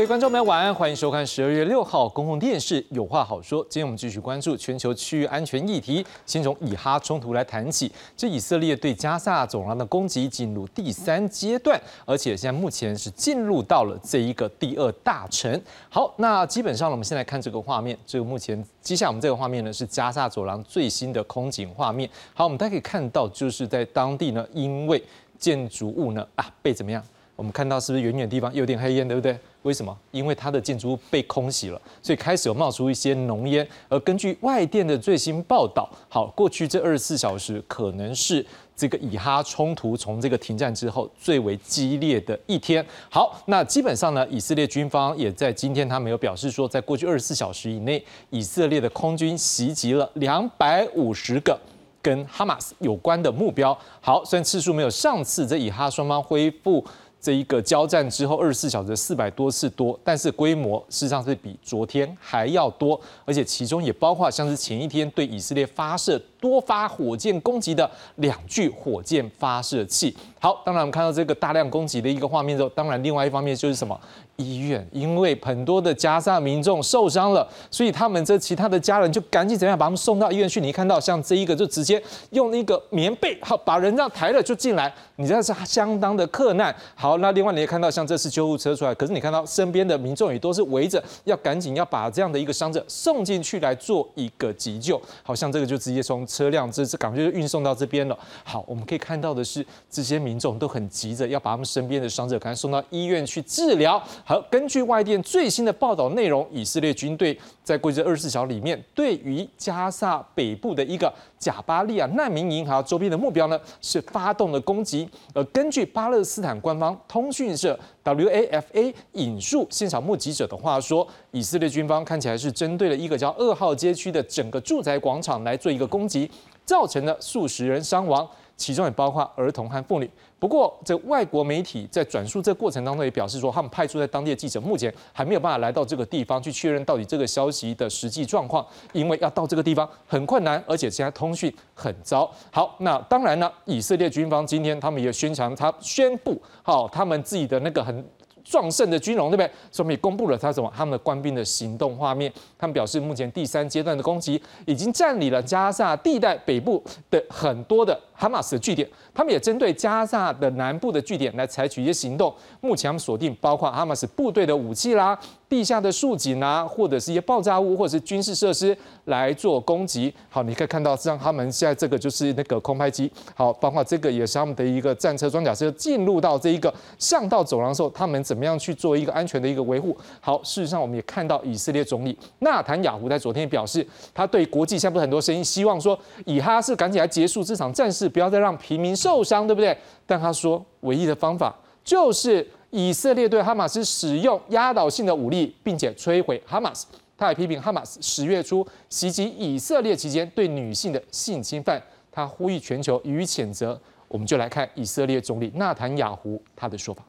各位观众朋友，晚安，欢迎收看十二月六号公共电视《有话好说》。今天我们继续关注全球区域安全议题，先从以哈冲突来谈起。这以色列对加萨走廊的攻击进入第三阶段，而且现在目前是进入到了这一个第二大城。好，那基本上呢我们先来看这个画面。这个目前接下来我们这个画面呢是加萨走廊最新的空景画面。好，我们大家可以看到，就是在当地呢，因为建筑物呢啊被怎么样？我们看到是不是远远地方有点黑烟，对不对？为什么？因为它的建筑物被空袭了，所以开始有冒出一些浓烟。而根据外电的最新报道，好，过去这二十四小时可能是这个以哈冲突从这个停战之后最为激烈的一天。好，那基本上呢，以色列军方也在今天他没有表示说，在过去二十四小时以内，以色列的空军袭击了两百五十个跟哈马斯有关的目标。好，虽然次数没有上次这以哈双方恢复。这一个交战之后二十四小时四百多次多，但是规模事实上是比昨天还要多，而且其中也包括像是前一天对以色列发射多发火箭攻击的两具火箭发射器。好，当然我们看到这个大量攻击的一个画面之后，当然另外一方面就是什么医院，因为很多的加沙民众受伤了，所以他们这其他的家人就赶紧怎样把他们送到医院去。你看到像这一个就直接用那个棉被好把人这样抬了就进来，你这是相当的困难。好，那另外你也看到像这次救护车出来，可是你看到身边的民众也都是围着要赶紧要把这样的一个伤者送进去来做一个急救。好像这个就直接从车辆这这赶快就运送到这边了。好，我们可以看到的是这些。民众都很急着要把他们身边的伤者赶快送到医院去治疗。好，根据外电最新的报道内容，以色列军队在过去二十四小里面，对于加萨北部的一个贾巴利亚难民营还有周边的目标呢，是发动了攻击。而根据巴勒斯坦官方通讯社 WAFA 引述现场目击者的话说，以色列军方看起来是针对了一个叫二号街区的整个住宅广场来做一个攻击，造成了数十人伤亡。其中也包括儿童和妇女。不过，这外国媒体在转述这过程当中也表示说，他们派出在当地的记者目前还没有办法来到这个地方去确认到底这个消息的实际状况，因为要到这个地方很困难，而且现在通讯很糟。好，那当然呢，以色列军方今天他们也宣传，他宣布，好，他们自己的那个很。壮盛的军容，对不对？所以也公布了他什么？他们的官兵的行动画面。他们表示，目前第三阶段的攻击已经占领了加沙地带北部的很多的哈马斯的据点。他们也针对加沙的南部的据点来采取一些行动。目前他们锁定包括哈马斯部队的武器啦。地下的竖井啊，或者是一些爆炸物，或者是军事设施来做攻击。好，你可以看到，像他们现在这个就是那个空拍机。好，包括这个也是他们的一个战车装甲车进入到这一个巷道走廊的时候，他们怎么样去做一个安全的一个维护？好，事实上我们也看到以色列总理纳坦雅胡在昨天表示，他对国际现在不是很多声音，希望说以哈是赶紧来结束这场战事，不要再让平民受伤，对不对？但他说，唯一的方法就是。以色列对哈马斯使用压倒性的武力，并且摧毁哈马斯。他还批评哈马斯十月初袭击以色列期间对女性的性侵犯。他呼吁全球予以谴责。我们就来看以色列总理纳坦雅胡他的说法。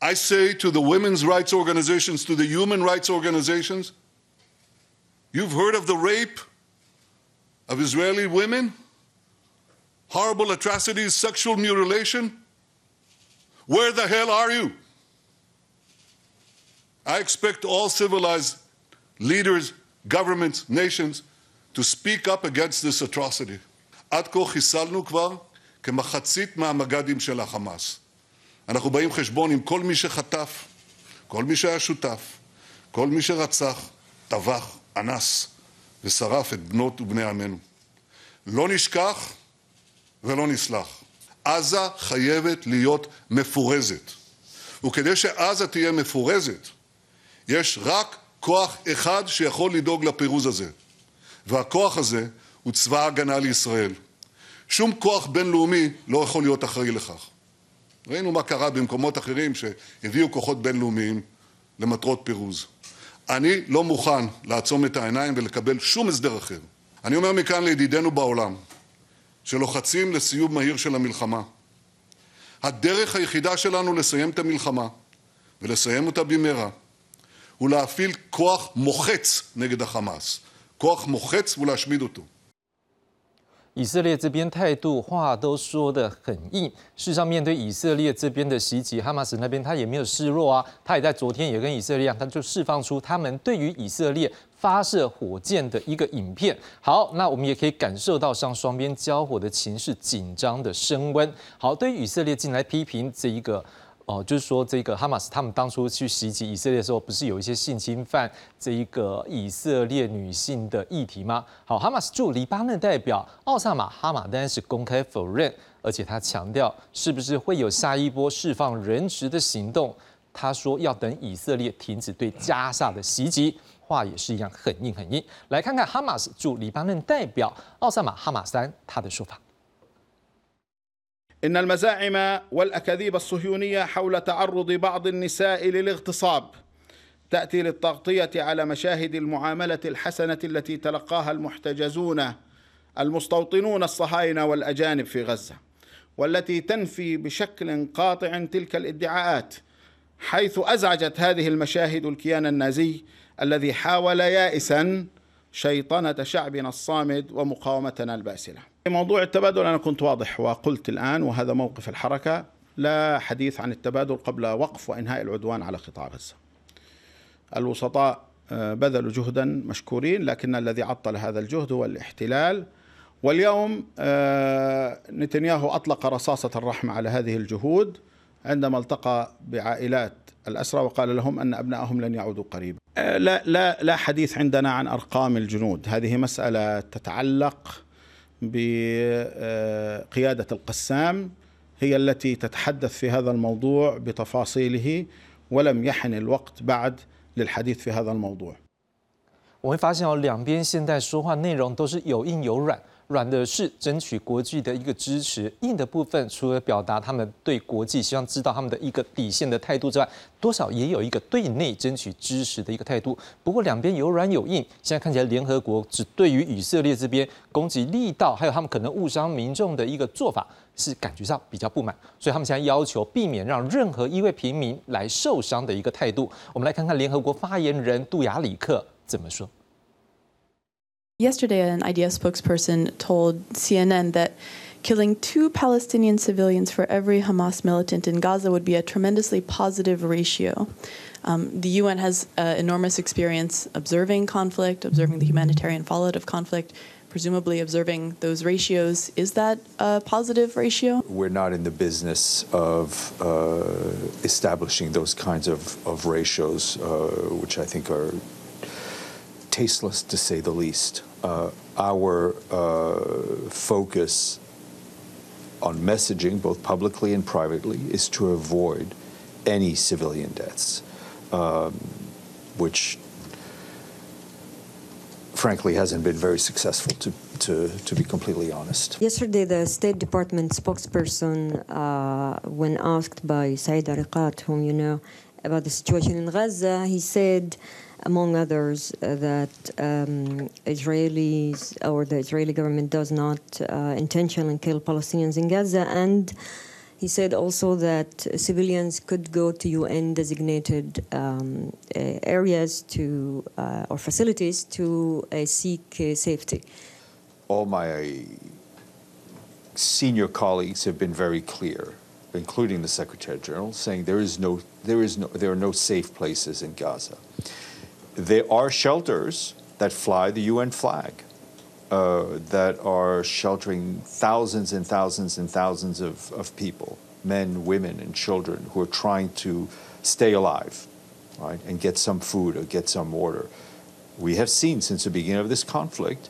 I say to the women's rights organizations, to the human rights organizations, you've heard of the rape of Israeli women, horrible atrocities, sexual mutilation. Where the hell are you? I expect all civilized leaders, governments, nations to speak up against this atrocity. עד כה חיסלנו כבר כמחצית מהמג"דים של החמאס. אנחנו באים חשבון עם כל מי שחטף, כל מי שהיה שותף, כל מי שרצח, טבח, אנס ושרף את בנות ובני עמנו. לא נשכח ולא נסלח. עזה חייבת להיות מפורזת. וכדי שעזה תהיה מפורזת, יש רק כוח אחד שיכול לדאוג לפירוז הזה, והכוח הזה הוא צבא ההגנה לישראל. שום כוח בינלאומי לא יכול להיות אחראי לכך. ראינו מה קרה במקומות אחרים שהביאו כוחות בינלאומיים למטרות פירוז. אני לא מוכן לעצום את העיניים ולקבל שום הסדר אחר. אני אומר מכאן לידידינו בעולם, שלוחצים לסיום מהיר של המלחמה. הדרך היחידה שלנו לסיים את המלחמה, ולסיים אותה במהרה, הוא להפעיל כוח מוחץ נגד החמאס. כוח מוחץ ולהשמיד אותו. 以色列这边态度话都说得很硬。事实上，面对以色列这边的袭击，哈马斯那边他也没有示弱啊，他也在昨天也跟以色列一样，他就释放出他们对于以色列发射火箭的一个影片。好，那我们也可以感受到上双边交火的情势紧张的升温。好，对于以色列进来批评这一个。哦，就是说这个哈马斯他们当初去袭击以色列的时候，不是有一些性侵犯这一个以色列女性的议题吗？好，哈马斯驻黎巴嫩代表奥萨马哈马丹是公开否认，而且他强调是不是会有下一波释放人质的行动？他说要等以色列停止对加沙的袭击，话也是一样很硬很硬。来看看哈马斯驻黎巴嫩代表奥萨马哈马丹他的说法。إن المزاعم والأكاذيب الصهيونية حول تعرض بعض النساء للاغتصاب تأتي للتغطية على مشاهد المعاملة الحسنة التي تلقاها المحتجزون المستوطنون الصهاينة والأجانب في غزة والتي تنفي بشكل قاطع تلك الادعاءات حيث أزعجت هذه المشاهد الكيان النازي الذي حاول يائسا شيطنة شعبنا الصامد ومقاومتنا الباسلة. موضوع التبادل أنا كنت واضح وقلت الآن وهذا موقف الحركة لا حديث عن التبادل قبل وقف وإنهاء العدوان على قطاع غزة. الوسطاء بذلوا جهدا مشكورين لكن الذي عطل هذا الجهد هو الاحتلال. واليوم نتنياهو أطلق رصاصة الرحمة على هذه الجهود عندما التقى بعائلات الأسرى وقال لهم أن أبنائهم لن يعودوا قريبا لا, لا, لا حديث عندنا عن أرقام الجنود هذه مسألة تتعلق بقيادة القسام هي التي تتحدث في هذا الموضوع بتفاصيله ولم يحن الوقت بعد للحديث في هذا الموضوع 我会发现哦，两边现在说话内容都是有硬有软。 软的是争取国际的一个支持，硬的部分除了表达他们对国际希望知道他们的一个底线的态度之外，多少也有一个对内争取支持的一个态度。不过两边有软有硬，现在看起来联合国只对于以色列这边攻击力道，还有他们可能误伤民众的一个做法，是感觉上比较不满，所以他们现在要求避免让任何一位平民来受伤的一个态度。我们来看看联合国发言人杜雅里克怎么说。Yesterday, an IDF spokesperson told CNN that killing two Palestinian civilians for every Hamas militant in Gaza would be a tremendously positive ratio. Um, the UN has uh, enormous experience observing conflict, observing the humanitarian fallout of conflict, presumably observing those ratios. Is that a positive ratio? We're not in the business of uh, establishing those kinds of, of ratios, uh, which I think are tasteless to say the least our uh, focus on messaging, both publicly and privately, is to avoid any civilian deaths, um, which frankly hasn't been very successful to, to, to be completely honest. Yesterday, the State Department spokesperson, uh, when asked by Saeed Ariqat, whom you know, about the situation in Gaza, he said among others, uh, that um, Israelis or the Israeli government does not uh, intentionally kill Palestinians in Gaza. And he said also that civilians could go to UN designated um, areas to uh, or facilities to uh, seek uh, safety. All my senior colleagues have been very clear, including the Secretary General, saying there is no, there is no, there are no safe places in Gaza there are shelters that fly the UN flag, uh, that are sheltering thousands and thousands and thousands of, of people, men, women, and children who are trying to stay alive, right, and get some food or get some water. We have seen since the beginning of this conflict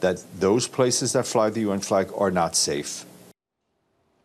that those places that fly the UN flag are not safe.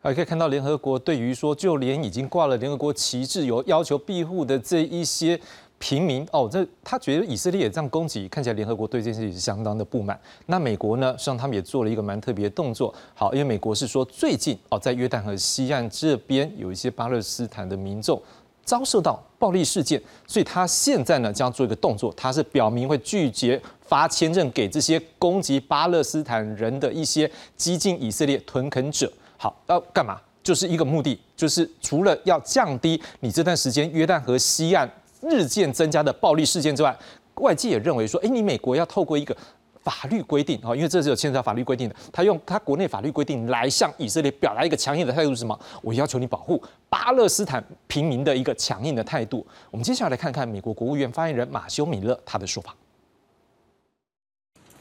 还可以看到联合国对于说，就连已经挂了联合国旗帜、有要求庇护的这一些 平民哦，这他觉得以色列也这样攻击，看起来联合国对这件事情是相当的不满。那美国呢，实际上他们也做了一个蛮特别的动作。好，因为美国是说最近哦，在约旦河西岸这边有一些巴勒斯坦的民众遭受到暴力事件，所以他现在呢将做一个动作，他是表明会拒绝发签证给这些攻击巴勒斯坦人的一些激进以色列屯垦者。好，要干嘛？就是一个目的，就是除了要降低你这段时间约旦河西岸。日渐增加的暴力事件之外，外界也认为说，哎，你美国要透过一个法律规定啊，因为这是有牵涉到法律规定的，他用他国内法律规定来向以色列表达一个强硬的态度是什么？我要求你保护巴勒斯坦平民的一个强硬的态度。我们接下来看看美国国务院发言人马修米勒他的说法。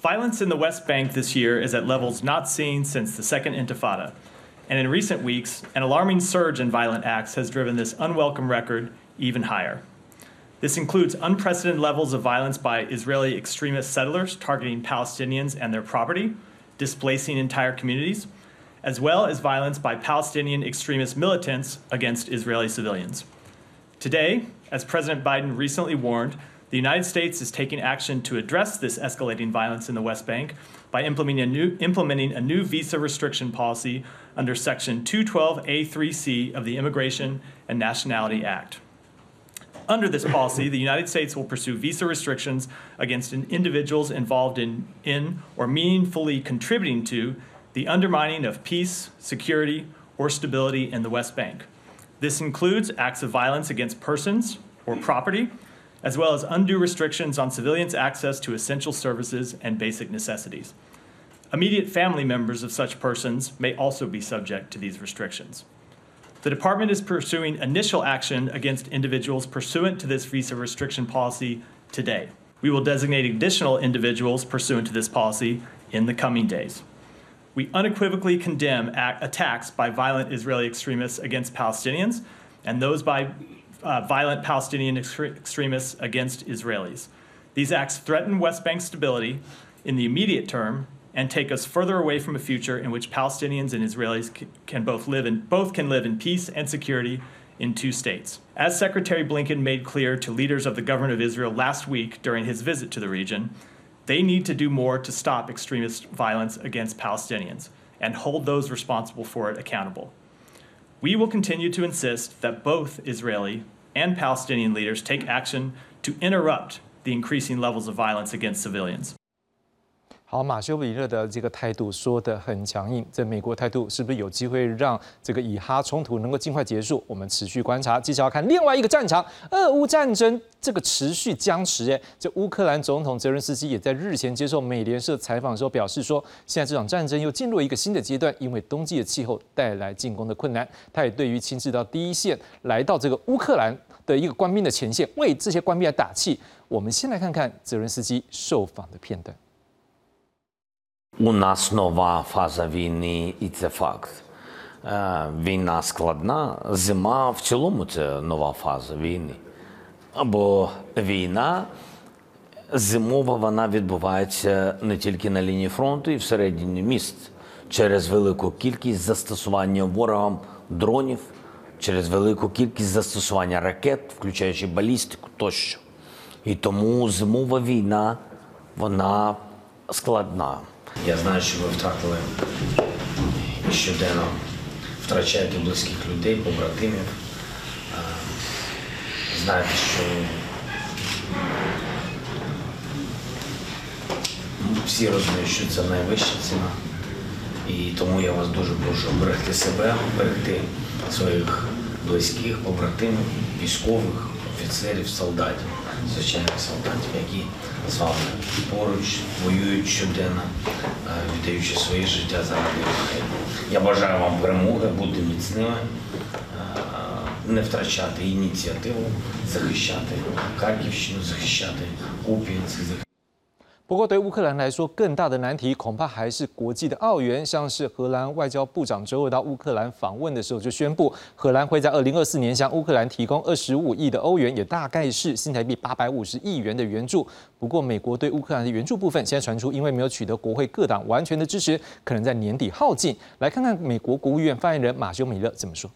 Violence in the West Bank this year is at levels not seen since the Second Intifada. And in recent weeks, an alarming surge in violent acts has driven this unwelcome record even higher. This includes unprecedented levels of violence by Israeli extremist settlers targeting Palestinians and their property, displacing entire communities, as well as violence by Palestinian extremist militants against Israeli civilians. Today, as President Biden recently warned, the United States is taking action to address this escalating violence in the West Bank by implementing a new, implementing a new visa restriction policy under Section 212A3C of the Immigration and Nationality Act. Under this policy, the United States will pursue visa restrictions against individuals involved in, in or meaningfully contributing to the undermining of peace, security, or stability in the West Bank. This includes acts of violence against persons or property as well as undue restrictions on civilians' access to essential services and basic necessities. Immediate family members of such persons may also be subject to these restrictions. The Department is pursuing initial action against individuals pursuant to this visa restriction policy today. We will designate additional individuals pursuant to this policy in the coming days. We unequivocally condemn attacks by violent Israeli extremists against Palestinians and those by uh, violent Palestinian extre- extremists against Israelis. These acts threaten West Bank stability in the immediate term and take us further away from a future in which Palestinians and Israelis can both live in both can live in peace and security in two states. As Secretary Blinken made clear to leaders of the government of Israel last week during his visit to the region, they need to do more to stop extremist violence against Palestinians and hold those responsible for it accountable. We will continue to insist that both Israeli and Palestinian leaders take action to interrupt the increasing levels of violence against civilians. 好，马修比勒的这个态度说的很强硬，这美国态度是不是有机会让这个以哈冲突能够尽快结束？我们持续观察，接下来看另外一个战场，俄乌战争这个持续僵持。哎，这乌克兰总统泽伦斯基也在日前接受美联社采访的时候表示说，现在这场战争又进入一个新的阶段，因为冬季的气候带来进攻的困难。他也对于亲自到第一线，来到这个乌克兰的一个官兵的前线，为这些官兵来打气。我们先来看看泽伦斯基受访的片段。У нас нова фаза війни, і це факт. Війна складна, зима в цілому це нова фаза війни. Або війна зимова вона відбувається не тільки на лінії фронту і всередині міст через велику кількість застосування ворогам дронів, через велику кількість застосування ракет, включаючи балістику тощо. І тому зимова війна вона складна. Я знаю, що ви втратили щоденно втрачаєте близьких людей, побратимів. Знаєте, що всі розуміють, що це найвища ціна. І тому я вас дуже прошу берегти себе, берегти своїх близьких, побратимів, військових, офіцерів, солдатів, звичайних солдатів, які з вами поруч воюють щоденно, віддаючи своє життя заради України. Я бажаю вам перемоги, бути міцними, не втрачати ініціативу, захищати Харківщину, захищати Куп'янськ, захищати 不过，对乌克兰来说，更大的难题恐怕还是国际的澳元。像是荷兰外交部长周二到乌克兰访问的时候，就宣布荷兰会在二零二四年向乌克兰提供二十五亿的欧元，也大概是新台币八百五十亿元的援助。不过，美国对乌克兰的援助部分，现在传出因为没有取得国会各党完全的支持，可能在年底耗尽。来看看美国国务院发言人马修米勒怎么说。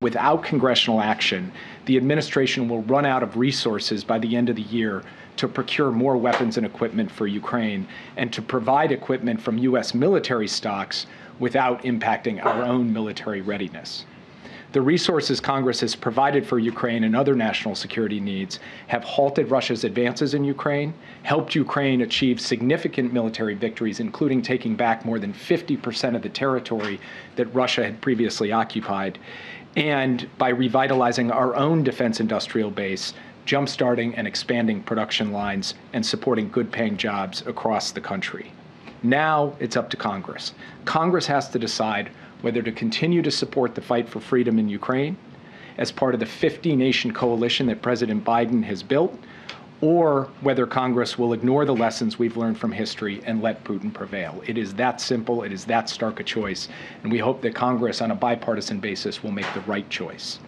Without congressional action, the administration will run out of resources by the end of the year. To procure more weapons and equipment for Ukraine and to provide equipment from U.S. military stocks without impacting our own military readiness. The resources Congress has provided for Ukraine and other national security needs have halted Russia's advances in Ukraine, helped Ukraine achieve significant military victories, including taking back more than 50% of the territory that Russia had previously occupied, and by revitalizing our own defense industrial base jumpstarting and expanding production lines, and supporting good paying jobs across the country. Now it's up to Congress. Congress has to decide whether to continue to support the fight for freedom in Ukraine as part of the 50 nation coalition that President Biden has built, or whether Congress will ignore the lessons we've learned from history and let Putin prevail. It is that simple, it is that stark a choice, and we hope that Congress, on a bipartisan basis, will make the right choice.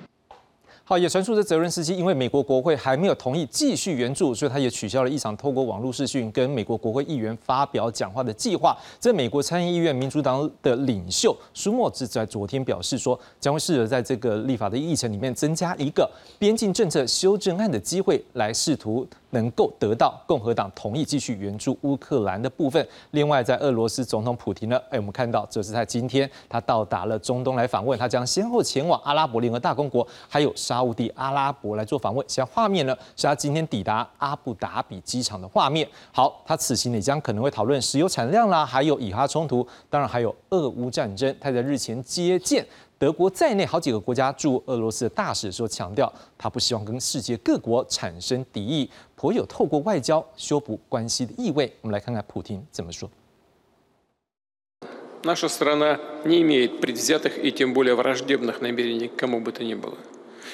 好，也传出这责任时期因为美国国会还没有同意继续援助，所以他也取消了一场透过网络视讯跟美国国会议员发表讲话的计划。这美国参议院民主党的领袖舒默兹在昨天表示说，将会试着在这个立法的议程里面增加一个边境政策修正案的机会，来试图。能够得到共和党同意继续援助乌克兰的部分。另外，在俄罗斯总统普京呢，哎，我们看到这是在今天他到达了中东来访问，他将先后前往阿拉伯联合大公国，还有沙地阿拉伯来做访问。现在画面呢是他今天抵达阿布达比机场的画面。好，他此行也将可能会讨论石油产量啦，还有以哈冲突，当然还有俄乌战争。他在日前接见。德国在内好几个国家驻俄罗斯的大使说，强调他不希望跟世界各国产生敌意，颇有透过外交修补关系的意味。我们来看看普京怎么说。Наша страна не имеет предвзятых и тем более враждебных намерений к кому бы то ни было.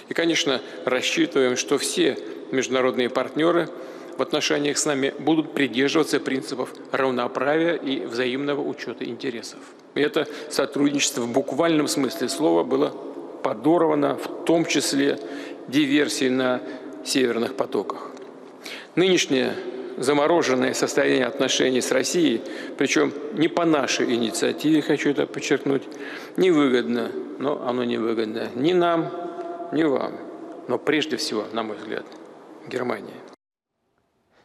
И, конечно, рассчитываем, что все международные партнеры в отношениях с нами будут придерживаться принципов равноправия и взаимного учета интересов. И это сотрудничество в буквальном смысле слова было подорвано, в том числе диверсией на северных потоках. Нынешнее замороженное состояние отношений с Россией, причем не по нашей инициативе, хочу это подчеркнуть, невыгодно, но оно невыгодно ни нам, ни вам, но прежде всего, на мой взгляд, Германии.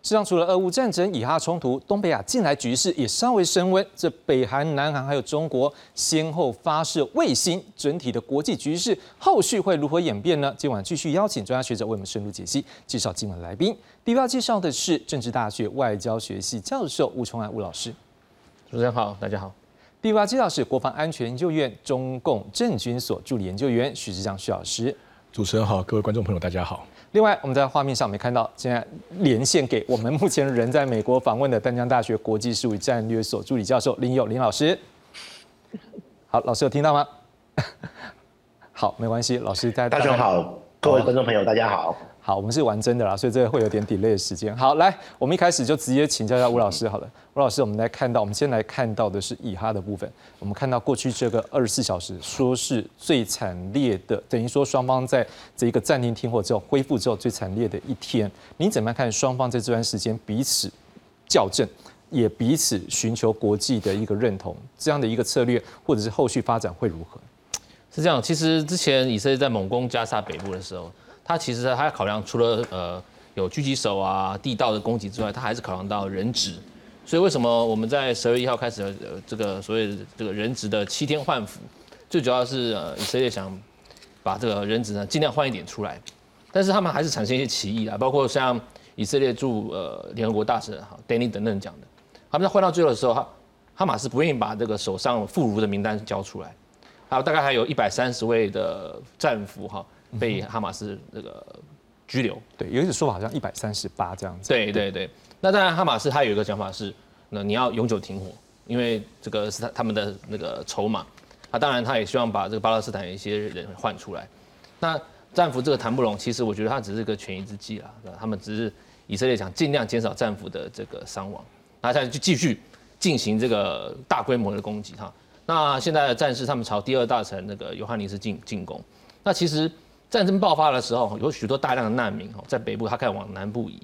实际上，除了俄乌战争、以哈冲突，东北亚近来局势也稍微升温。这北韩、南韩还有中国先后发射卫星，整体的国际局势后续会如何演变呢？今晚继续邀请专家学者为我们深入解析。介绍今晚来宾，第一位要介绍的是政治大学外交学系教授吴崇安吴老师。主持人好，大家好。第二位要介绍是国防安全研究院中共政军所助理研究员许志强许老师。 主持人好，各位观众朋友大家好。另外，我们在画面上没看到，现在连线给我们目前人在美国访问的丹江大学国际事务战略所助理教授林友林老师。好，老师有听到吗？好，没关系，老师在。大家好，各位观众朋友，大家好。好，我们是玩真的啦，所以这个会有点 delay 的时间。好，来，我们一开始就直接请教一下吴老师好了。吴老师，我们来看到，我们先来看到的是以哈的部分。我们看到过去这个二十四小时，说是最惨烈的，等于说双方在这一个暂停停火之后恢复之后最惨烈的一天。您怎么样看双方在这段时间彼此校正，也彼此寻求国际的一个认同，这样的一个策略，或者是后续发展会如何？是这样，其实之前以色列在猛攻加沙北部的时候。他其实他考量除了呃有狙击手啊地道的攻击之外，他还是考量到人质。所以为什么我们在十二月一号开始呃这个所谓这个人质的七天换俘，最主要是呃以色列想把这个人质呢尽量换一点出来，但是他们还是产生一些歧义啊，包括像以色列驻呃联合国大使哈 Danny 等等讲的，他们在换到最后的时候，哈哈马斯不愿意把这个手上妇孺的名单交出来，还有大概还有一百三十位的战俘哈。被哈马斯那个拘留，对，有一种说法好像一百三十八这样子。对对对，那当然哈马斯他有一个讲法是，那你要永久停火，因为这个是他他们的那个筹码。啊，当然他也希望把这个巴勒斯坦一些人换出来。那战俘这个谈不拢，其实我觉得他只是个权宜之计啦，他们只是以色列想尽量减少战俘的这个伤亡，那现在就继续进行这个大规模的攻击哈。那现在的战士他们朝第二大城那个尤哈尼斯进进攻，那其实。战争爆发的时候，有许多大量的难民哦，在北部他开始往南部移，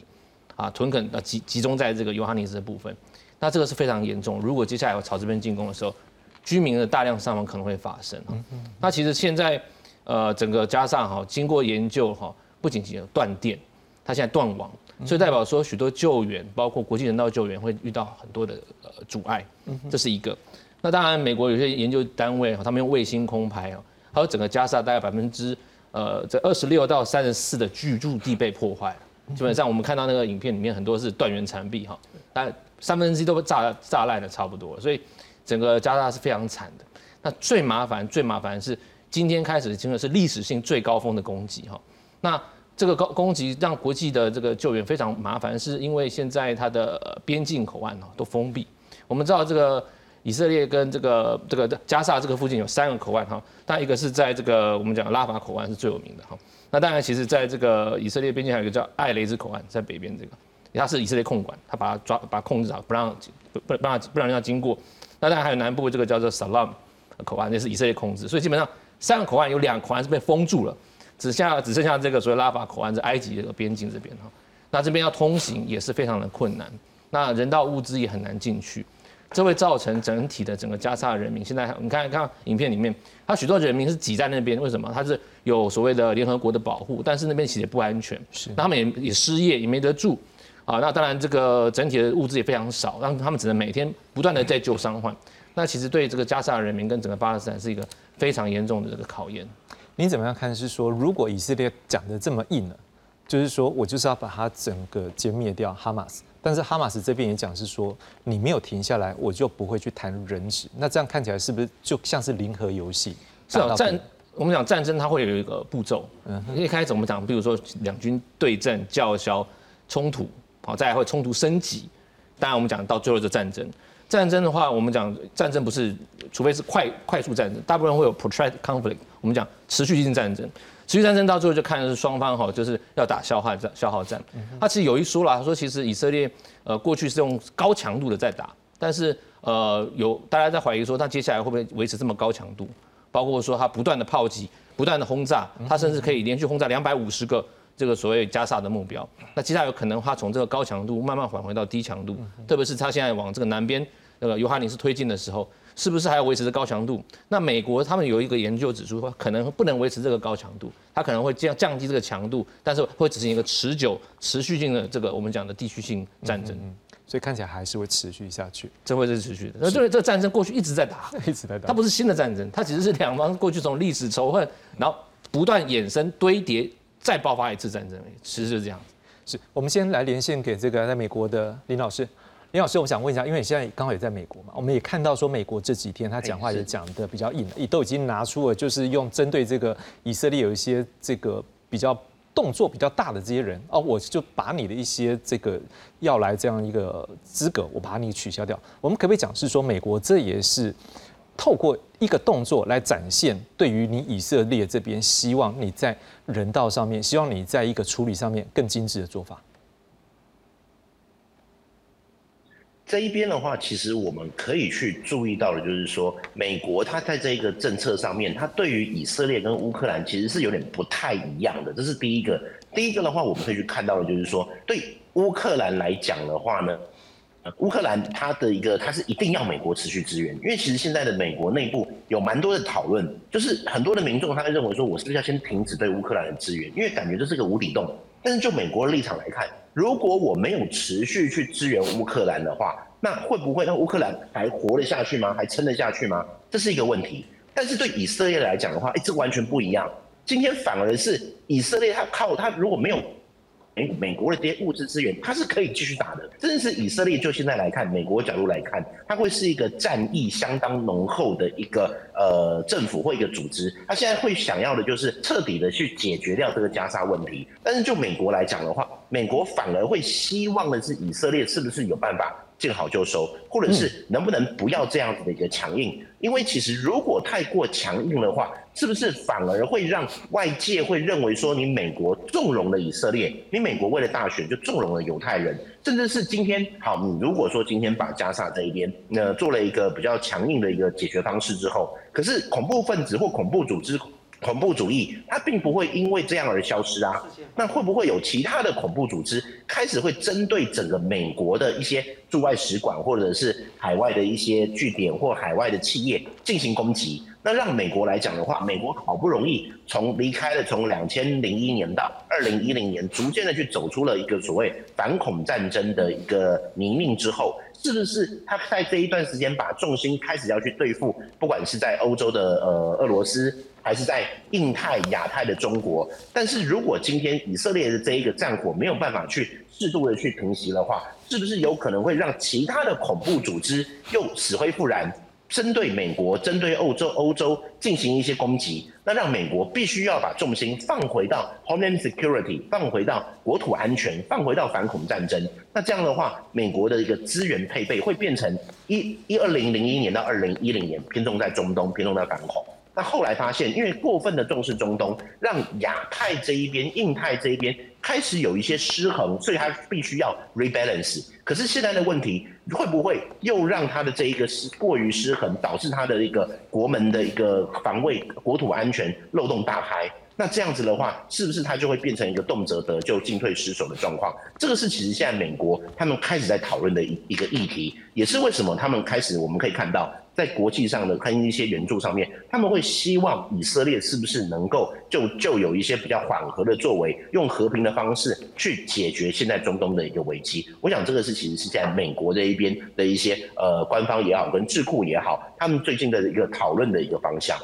啊，屯垦呃集集中在这个尤哈尼斯的部分，那这个是非常严重。如果接下来朝这边进攻的时候，居民的大量伤亡可能会发生。那其实现在呃整个加上哈，经过研究哈，不仅仅有断电，它现在断网，所以代表说许多救援，包括国际人道救援会遇到很多的呃阻碍。这是一个。那当然，美国有些研究单位哈，他们用卫星空拍哦，还有整个加沙大概百分之。呃，这二十六到三十四的居住地被破坏了，基本上我们看到那个影片里面很多是断垣残壁哈，但三分之一都被炸炸烂的差不多，所以整个加沙是非常惨的。那最麻烦最麻烦是今天开始，真的是历史性最高峰的攻击哈。那这个高攻击让国际的这个救援非常麻烦，是因为现在它的边境口岸哦都封闭。我们知道这个以色列跟这个这个加沙这个附近有三个口岸哈，但一个是在这个我们讲拉法口岸是最有名的哈。那当然，其实在这个以色列边境还有一个叫艾雷兹口岸，在北边这个，它是以色列控管，它把它抓把它控制好，不让不不不让不让人家经过。那当然还有南部这个叫做 Salam 口岸，那是以色列控制，所以基本上三个口岸有两个口岸是被封住了。只剩下只剩下这个所谓拉法口岸，在埃及这个边境这边哈，那这边要通行也是非常的困难，那人道物资也很难进去，这会造成整体的整个加沙人民现在你看看影片里面，他许多人民是挤在那边，为什么？他是有所谓的联合国的保护，但是那边其实也不安全，是，那他们也也失业，也没得住，啊，那当然这个整体的物资也非常少，让他们只能每天不断的在救伤患，那其实对这个加沙人民跟整个巴勒斯坦是一个非常严重的这个考验。你怎么样看？是说，如果以色列讲的这么硬了，就是说我就是要把它整个歼灭掉哈马斯，但是哈马斯这边也讲是说，你没有停下来，我就不会去谈人质。那这样看起来是不是就像是零和游戏？是啊，战我们讲战争它会有一个步骤，嗯，一开始我们讲，比如说两军对阵、叫嚣、冲突，好，再来会冲突升级，当然我们讲到最后是战争。战争的话，我们讲战争不是，除非是快快速战争，大部分会有 protracted conflict。我们讲持续性战争，持续战争到最后就看的是双方哈，就是要打消耗战，消耗战。他其实有一说了，他说其实以色列呃过去是用高强度的在打，但是呃有大家在怀疑说他接下来会不会维持这么高强度，包括说他不断的炮击，不断的轰炸，他甚至可以连续轰炸两百五十个这个所谓加沙的目标。那接下来有可能他从这个高强度慢慢缓回到低强度，特别是他现在往这个南边。那个尤哈尼斯推进的时候，是不是还要维持着高强度？那美国他们有一个研究指出，可能不能维持这个高强度，它可能会降降低这个强度，但是会执行一个持久、持续性的这个我们讲的地区性战争。所以看起来还是会持续下去，这会是持续的。那这这战争过去一直在打，一直在打，它不是新的战争，它其实是两方过去从历史仇恨，然后不断衍生堆叠，再爆发一次战争，其实就是这样子。是我们先来连线给这个在美国的林老师。林老师，我想问一下，因为你现在刚好也在美国嘛，我们也看到说美国这几天他讲话也讲的比较硬，也都已经拿出了就是用针对这个以色列有一些这个比较动作比较大的这些人哦，我就把你的一些这个要来这样一个资格，我把你取消掉。我们可不可以讲是说美国这也是透过一个动作来展现对于你以色列这边希望你在人道上面，希望你在一个处理上面更精致的做法。这一边的话，其实我们可以去注意到的，就是说，美国它在这个政策上面，它对于以色列跟乌克兰其实是有点不太一样的。这是第一个。第一个的话，我们可以去看到的，就是说，对乌克兰来讲的话呢，乌克兰它的一个，它是一定要美国持续支援，因为其实现在的美国内部有蛮多的讨论，就是很多的民众他会认为说，我是不是要先停止对乌克兰的支援，因为感觉这是个无底洞。但是就美国的立场来看，如果我没有持续去支援乌克兰的话，那会不会让乌克兰还活得下去吗？还撑得下去吗？这是一个问题。但是对以色列来讲的话，哎，这完全不一样。今天反而是以色列，他靠他如果没有。美美国的这些物质资源，它是可以继续打的。真的是以色列，就现在来看，美国角度来看，它会是一个战役相当浓厚的一个呃政府或一个组织。它现在会想要的就是彻底的去解决掉这个加沙问题。但是就美国来讲的话，美国反而会希望的是以色列是不是有办法见好就收，或者是能不能不要这样子的一个强硬。因为其实如果太过强硬的话，是不是反而会让外界会认为说你美国纵容了以色列，你美国为了大选就纵容了犹太人，甚至是今天好，你如果说今天把加沙这一边那做了一个比较强硬的一个解决方式之后，可是恐怖分子或恐怖组织。恐怖主义，它并不会因为这样而消失啊。那会不会有其他的恐怖组织开始会针对整个美国的一些驻外使馆，或者是海外的一些据点或海外的企业进行攻击？那让美国来讲的话，美国好不容易从离开了从两千零一年到二零一零年，逐渐的去走出了一个所谓反恐战争的一个泥泞之后，是不是他在这一段时间把重心开始要去对付，不管是在欧洲的呃俄罗斯？还是在印太、亚太的中国，但是如果今天以色列的这一个战火没有办法去适度的去平息的话，是不是有可能会让其他的恐怖组织又死灰复燃？针对美国、针对欧洲、欧洲进行一些攻击，那让美国必须要把重心放回到 Homeland Security，放回到国土安全，放回到反恐战争。那这样的话，美国的一个资源配备会变成一一二零零一年到二零一零年偏重在中东，偏重在反恐。那后来发现，因为过分的重视中东，让亚太这一边、印太这一边开始有一些失衡，所以它必须要 rebalance。可是现在的问题，会不会又让他的这一个失过于失衡，导致他的一个国门的一个防卫、国土安全漏洞大开？那这样子的话，是不是它就会变成一个动辄得就、进退失守的状况？这个是其实现在美国他们开始在讨论的一一个议题，也是为什么他们开始我们可以看到。在国际上的看一些援助上面，他们会希望以色列是不是能够就就有一些比较缓和的作为，用和平的方式去解决现在中东的一个危机。我想这个是其实是在美国这一边的一些呃官方也好，跟智库也好，他们最近的一个讨论的一个方向。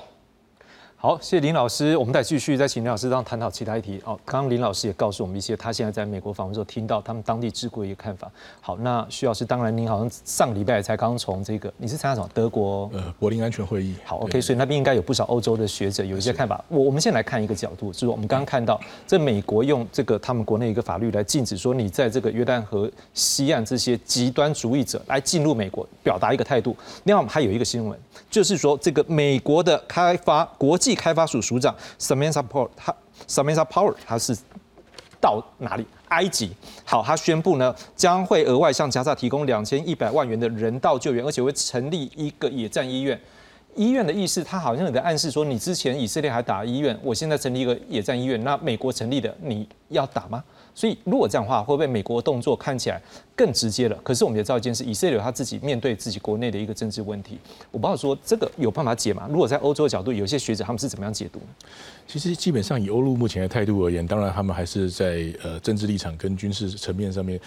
好，谢谢林老师。我们再继续再请林老师让探讨其他议题。哦，刚刚林老师也告诉我们一些他现在在美国访问时候听到他们当地智库一个看法。好，那徐老师，当然您好像上礼拜才刚从这个，你是参加什么？德国呃柏林安全会议。好，OK，所以那边应该有不少欧洲的学者有一些看法。我我们先来看一个角度，就是我们刚刚看到这美国用这个他们国内一个法律来禁止说你在这个约旦河西岸这些极端主义者来进入美国，表达一个态度。另外我们还有一个新闻，就是说这个美国的开发国际开发署署长。Samantha Power，他 Samantha Power，他是到哪里？埃及。好，他宣布呢，将会额外向加萨提供两千一百万元的人道救援，而且会成立一个野战医院。医院的意思，他好像有在暗示说，你之前以色列还打医院，我现在成立一个野战医院，那美国成立的，你要打吗？所以如果这样的话，会不会美国动作看起来更直接了？可是我们也知道一件事，以色列他自己面对自己国内的一个政治问题，我不知道说这个有办法解吗？如果在欧洲的角度，有些学者他们是怎么样解读？其实基本上以欧陆目前的态度而言，当然他们还是在呃政治立场跟军事层面上面。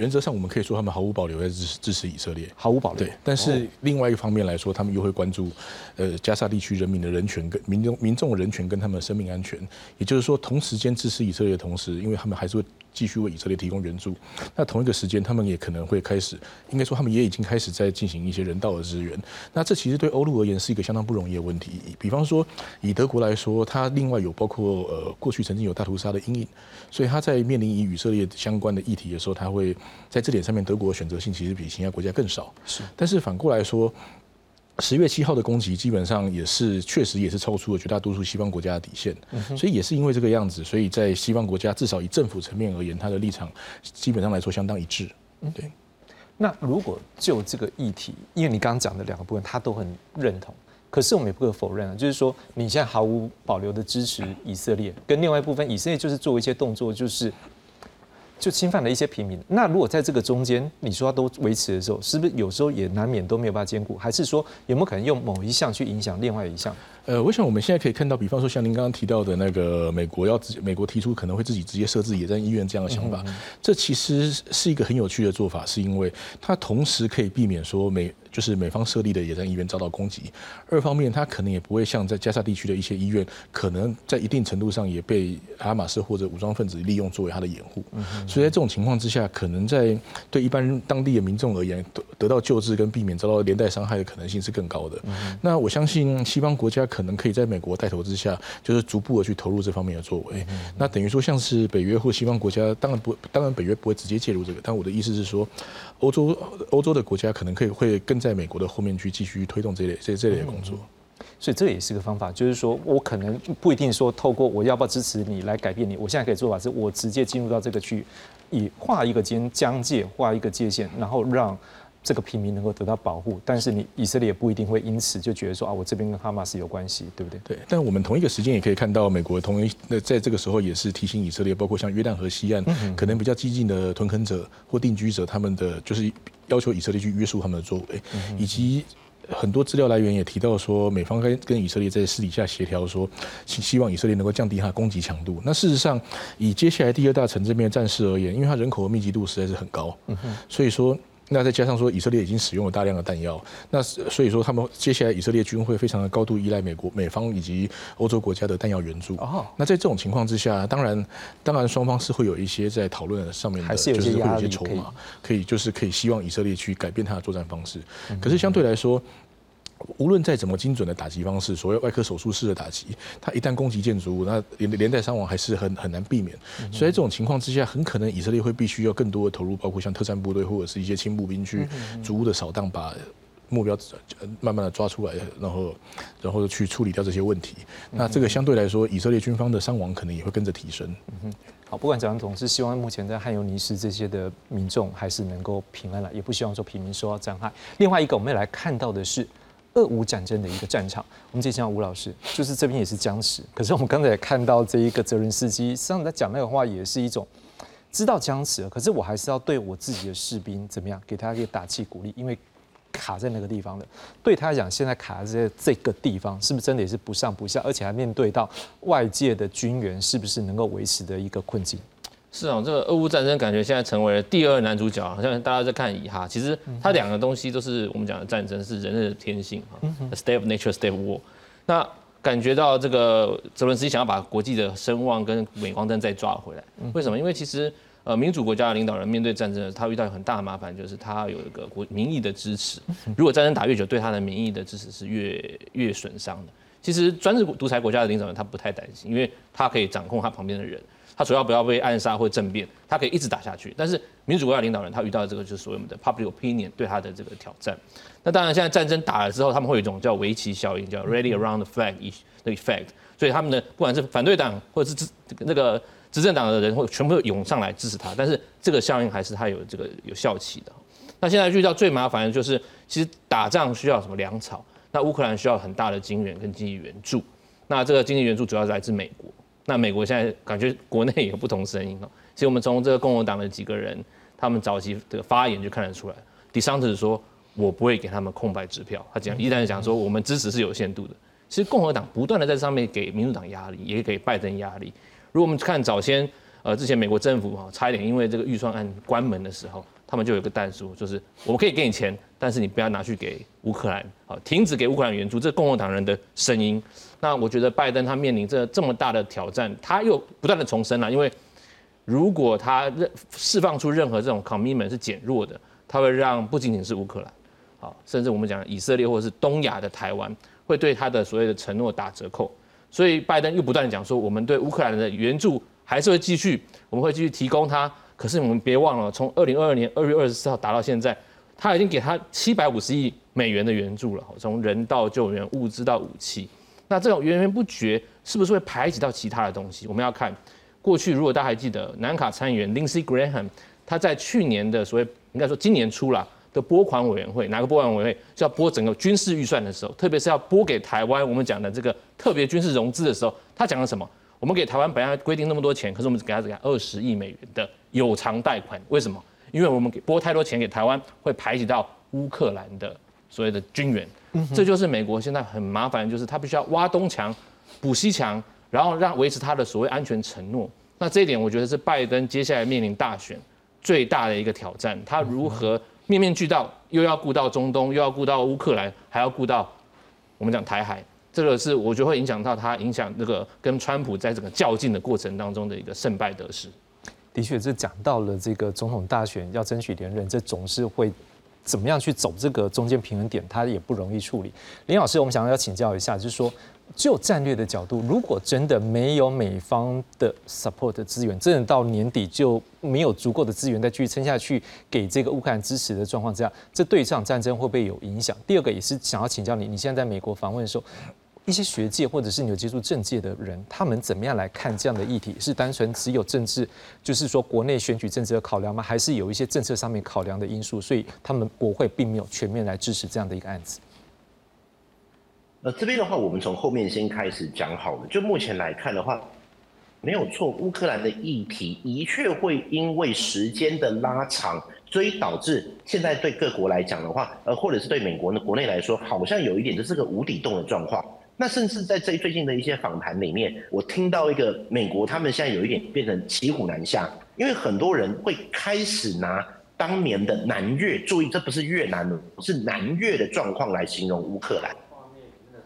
原则上，我们可以说他们毫无保留在支持支持以色列，毫无保留。对，但是另外一个方面来说，他们又会关注，呃，加沙地区人民的人权跟民众民众的人权跟他们的生命安全。也就是说，同时间支持以色列的同时，因为他们还是会。继续为以色列提供援助，那同一个时间，他们也可能会开始，应该说他们也已经开始在进行一些人道的支援。那这其实对欧陆而言是一个相当不容易的问题。比方说，以德国来说，它另外有包括呃过去曾经有大屠杀的阴影，所以它在面临与以色列相关的议题的时候，它会在这点上面，德国的选择性其实比其他国家更少。是，但是反过来说。十月七号的攻击基本上也是确实也是超出了绝大多数西方国家的底线，所以也是因为这个样子，所以在西方国家至少以政府层面而言，他的立场基本上来说相当一致。对。那如果就这个议题，因为你刚刚讲的两个部分，他都很认同，可是我们也不可否认啊，就是说你现在毫无保留的支持以色列，跟另外一部分以色列就是做一些动作，就是。就侵犯了一些平民。那如果在这个中间，你说都维持的时候，是不是有时候也难免都没有办法兼顾？还是说有没有可能用某一项去影响另外一项？呃，我想我们现在可以看到，比方说像您刚刚提到的那个美国要自美国提出可能会自己直接设置野战医院这样的想法，这其实是一个很有趣的做法，是因为它同时可以避免说美。就是美方设立的野战医院遭到攻击，二方面，他可能也不会像在加沙地区的一些医院，可能在一定程度上也被哈马斯或者武装分子利用作为他的掩护。所以在这种情况之下，可能在对一般当地的民众而言，得得到救治跟避免遭到连带伤害的可能性是更高的。那我相信西方国家可能可以在美国带头之下，就是逐步的去投入这方面的作为。那等于说，像是北约或西方国家，当然不，当然北约不会直接介入这个，但我的意思是说。欧洲欧洲的国家可能可以会跟在美国的后面去继续推动这类这这类的工作，所以这也是个方法，就是说我可能不一定说透过我要不要支持你来改变你，我现在可以做法是我直接进入到这个区域，以画一个间疆界，画一个界限，然后让。这个平民能够得到保护，但是你以色列也不一定会因此就觉得说啊，我这边跟哈马斯有关系，对不对？对。但我们同一个时间也可以看到，美国同一那在这个时候也是提醒以色列，包括像约旦河西岸可能比较激进的屯垦者或定居者，他们的就是要求以色列去约束他们的作为，以及很多资料来源也提到说，美方跟跟以色列在私底下协调，说希希望以色列能够降低它的攻击强度。那事实上，以接下来第二大城这边的战事而言，因为它人口的密集度实在是很高，所以说。那再加上说，以色列已经使用了大量的弹药，那所以说他们接下来以色列军会非常的高度依赖美国、美方以及欧洲国家的弹药援助。哦，那在这种情况之下，当然，当然双方是会有一些在讨论上面的，就是会有一些筹码，可以就是可以希望以色列去改变他的作战方式。可是相对来说。无论再怎么精准的打击方式，所谓外科手术式的打击，它一旦攻击建筑物，那连连带伤亡还是很很难避免。所以在这种情况之下，很可能以色列会必须要更多的投入，包括像特战部队或者是一些轻步兵去逐步的扫荡，把目标慢慢的抓出来，然后然后去处理掉这些问题。那这个相对来说，以色列军方的伤亡可能也会跟着提升。好，不管怎样，总是希望目前在汉尤尼斯这些的民众还是能够平安了，也不希望说平民受到伤害。另外一个，我们也来看到的是。俄乌战争的一个战场，我们接下吴老师，就是这边也是僵持。可是我们刚才也看到这一个泽伦斯基，实际上在讲那个话也是一种知道僵持了，可是我还是要对我自己的士兵怎么样，给他一个打气鼓励，因为卡在那个地方的，对他来讲，现在卡在这个地方，是不是真的也是不上不下，而且还面对到外界的军援，是不是能够维持的一个困境？是啊，这个俄乌战争感觉现在成为了第二男主角，好像大家在看以哈。其实它两个东西都是我们讲的战争，是人类的天性哈。State of nature, state of war。那感觉到这个泽伦斯基想要把国际的声望跟镁光灯再抓回来，为什么？因为其实呃民主国家的领导人面对战争，他遇到很大的麻烦，就是他有一个国民意的支持。如果战争打越久，对他的民意的支持是越越损伤的。其实专制独裁国家的领导人他不太担心，因为他可以掌控他旁边的人。他主要不要被暗杀或政变，他可以一直打下去。但是民主国家领导人他遇到的这个就是所谓的 public opinion 对他的这个挑战。那当然现在战争打了之后，他们会有一种叫围棋效应，叫 ready around the flag 的 effect。所以他们的不管是反对党或者是执那个执政党的人会全部涌上来支持他。但是这个效应还是他有这个有效期的。那现在遇到最麻烦的就是，其实打仗需要什么粮草？那乌克兰需要很大的金援跟经济援助。那这个经济援助主要是来自美国。那美国现在感觉国内有不同声音哦。其实我们从这个共和党的几个人，他们早期的发言就看得出来。第三是说，我不会给他们空白支票。他讲一旦讲说我们支持是有限度的。其实共和党不断的在上面给民主党压力，也给拜登压力。如果我们看早先，呃，之前美国政府哈差一点因为这个预算案关门的时候，他们就有个弹数，就是我们可以给你钱，但是你不要拿去给乌克兰，好，停止给乌克兰援助。这是共和党人的声音。那我觉得拜登他面临这这么大的挑战，他又不断的重申了，因为如果他任释放出任何这种 commitment 是减弱的，他会让不仅仅是乌克兰，好，甚至我们讲以色列或者是东亚的台湾，会对他的所谓的承诺打折扣。所以拜登又不断的讲说，我们对乌克兰的援助还是会继续，我们会继续提供他。可是我们别忘了，从二零二二年二月二十四号打到现在，他已经给他七百五十亿美元的援助了，从人道救援、物资到武器。那这种源源不绝，是不是会排挤到其他的东西？我们要看过去，如果大家还记得南卡参议员 Lindsey Graham，他在去年的所谓应该说今年初了的拨款委员会，哪个拨款委员会就要拨整个军事预算的时候，特别是要拨给台湾，我们讲的这个特别军事融资的时候，他讲了什么？我们给台湾本来规定那么多钱，可是我们只给他只给二十亿美元的有偿贷款，为什么？因为我们给拨太多钱给台湾，会排挤到乌克兰的所谓的军援。这就是美国现在很麻烦，就是他必须要挖东墙补西墙，然后让维持他的所谓安全承诺。那这一点，我觉得是拜登接下来面临大选最大的一个挑战。他如何面面俱到，又要顾到中东，又要顾到乌克兰，还要顾到我们讲台海，这个是我觉得会影响到他，影响那个跟川普在整个较劲的过程当中的一个胜败得失。的确，这讲到了这个总统大选要争取连任，这总是会。怎么样去走这个中间平衡点，它也不容易处理。林老师，我们想要请教一下，就是说，就战略的角度，如果真的没有美方的 support 资源，真的到年底就没有足够的资源再继续撑下去，给这个乌克兰支持的状况，之下，这对这场战争会不会有影响？第二个也是想要请教你，你现在在美国访问的时候。一些学界或者是你有接触政界的人，他们怎么样来看这样的议题？是单纯只有政治，就是说国内选举政治的考量吗？还是有一些政策上面考量的因素？所以他们国会并没有全面来支持这样的一个案子。呃，这边的话，我们从后面先开始讲好了。就目前来看的话，没有错，乌克兰的议题的确会因为时间的拉长，所以导致现在对各国来讲的话，呃，或者是对美国的国内来说，好像有一点就是个无底洞的状况。那甚至在这最近的一些访谈里面，我听到一个美国，他们现在有一点变成骑虎难下，因为很多人会开始拿当年的南越，注意这不是越南，是南越的状况来形容乌克兰。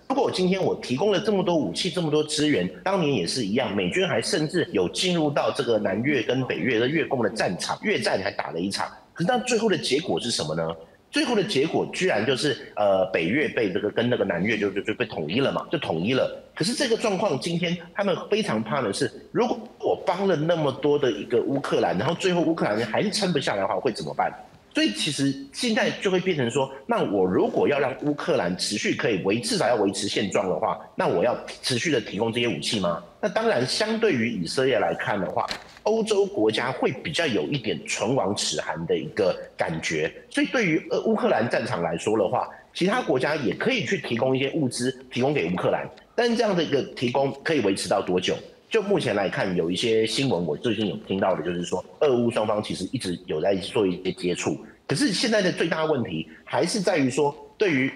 如果我今天我提供了这么多武器、这么多资源，当年也是一样，美军还甚至有进入到这个南越跟北越的越共的战场，越战还打了一场。可是那最后的结果是什么呢？最后的结果居然就是呃北越被这个跟那个南越就就就被统一了嘛，就统一了。可是这个状况今天他们非常怕的是，如果我帮了那么多的一个乌克兰，然后最后乌克兰人还是撑不下来的话，会怎么办？所以其实现在就会变成说，那我如果要让乌克兰持续可以维至少要维持现状的话，那我要持续的提供这些武器吗？那当然，相对于以色列来看的话，欧洲国家会比较有一点唇亡齿寒的一个感觉。所以对于呃乌克兰战场来说的话，其他国家也可以去提供一些物资提供给乌克兰，但这样的一个提供可以维持到多久？就目前来看，有一些新闻我最近有听到的，就是说，俄乌双方其实一直有在做一些接触。可是现在的最大问题还是在于说，对于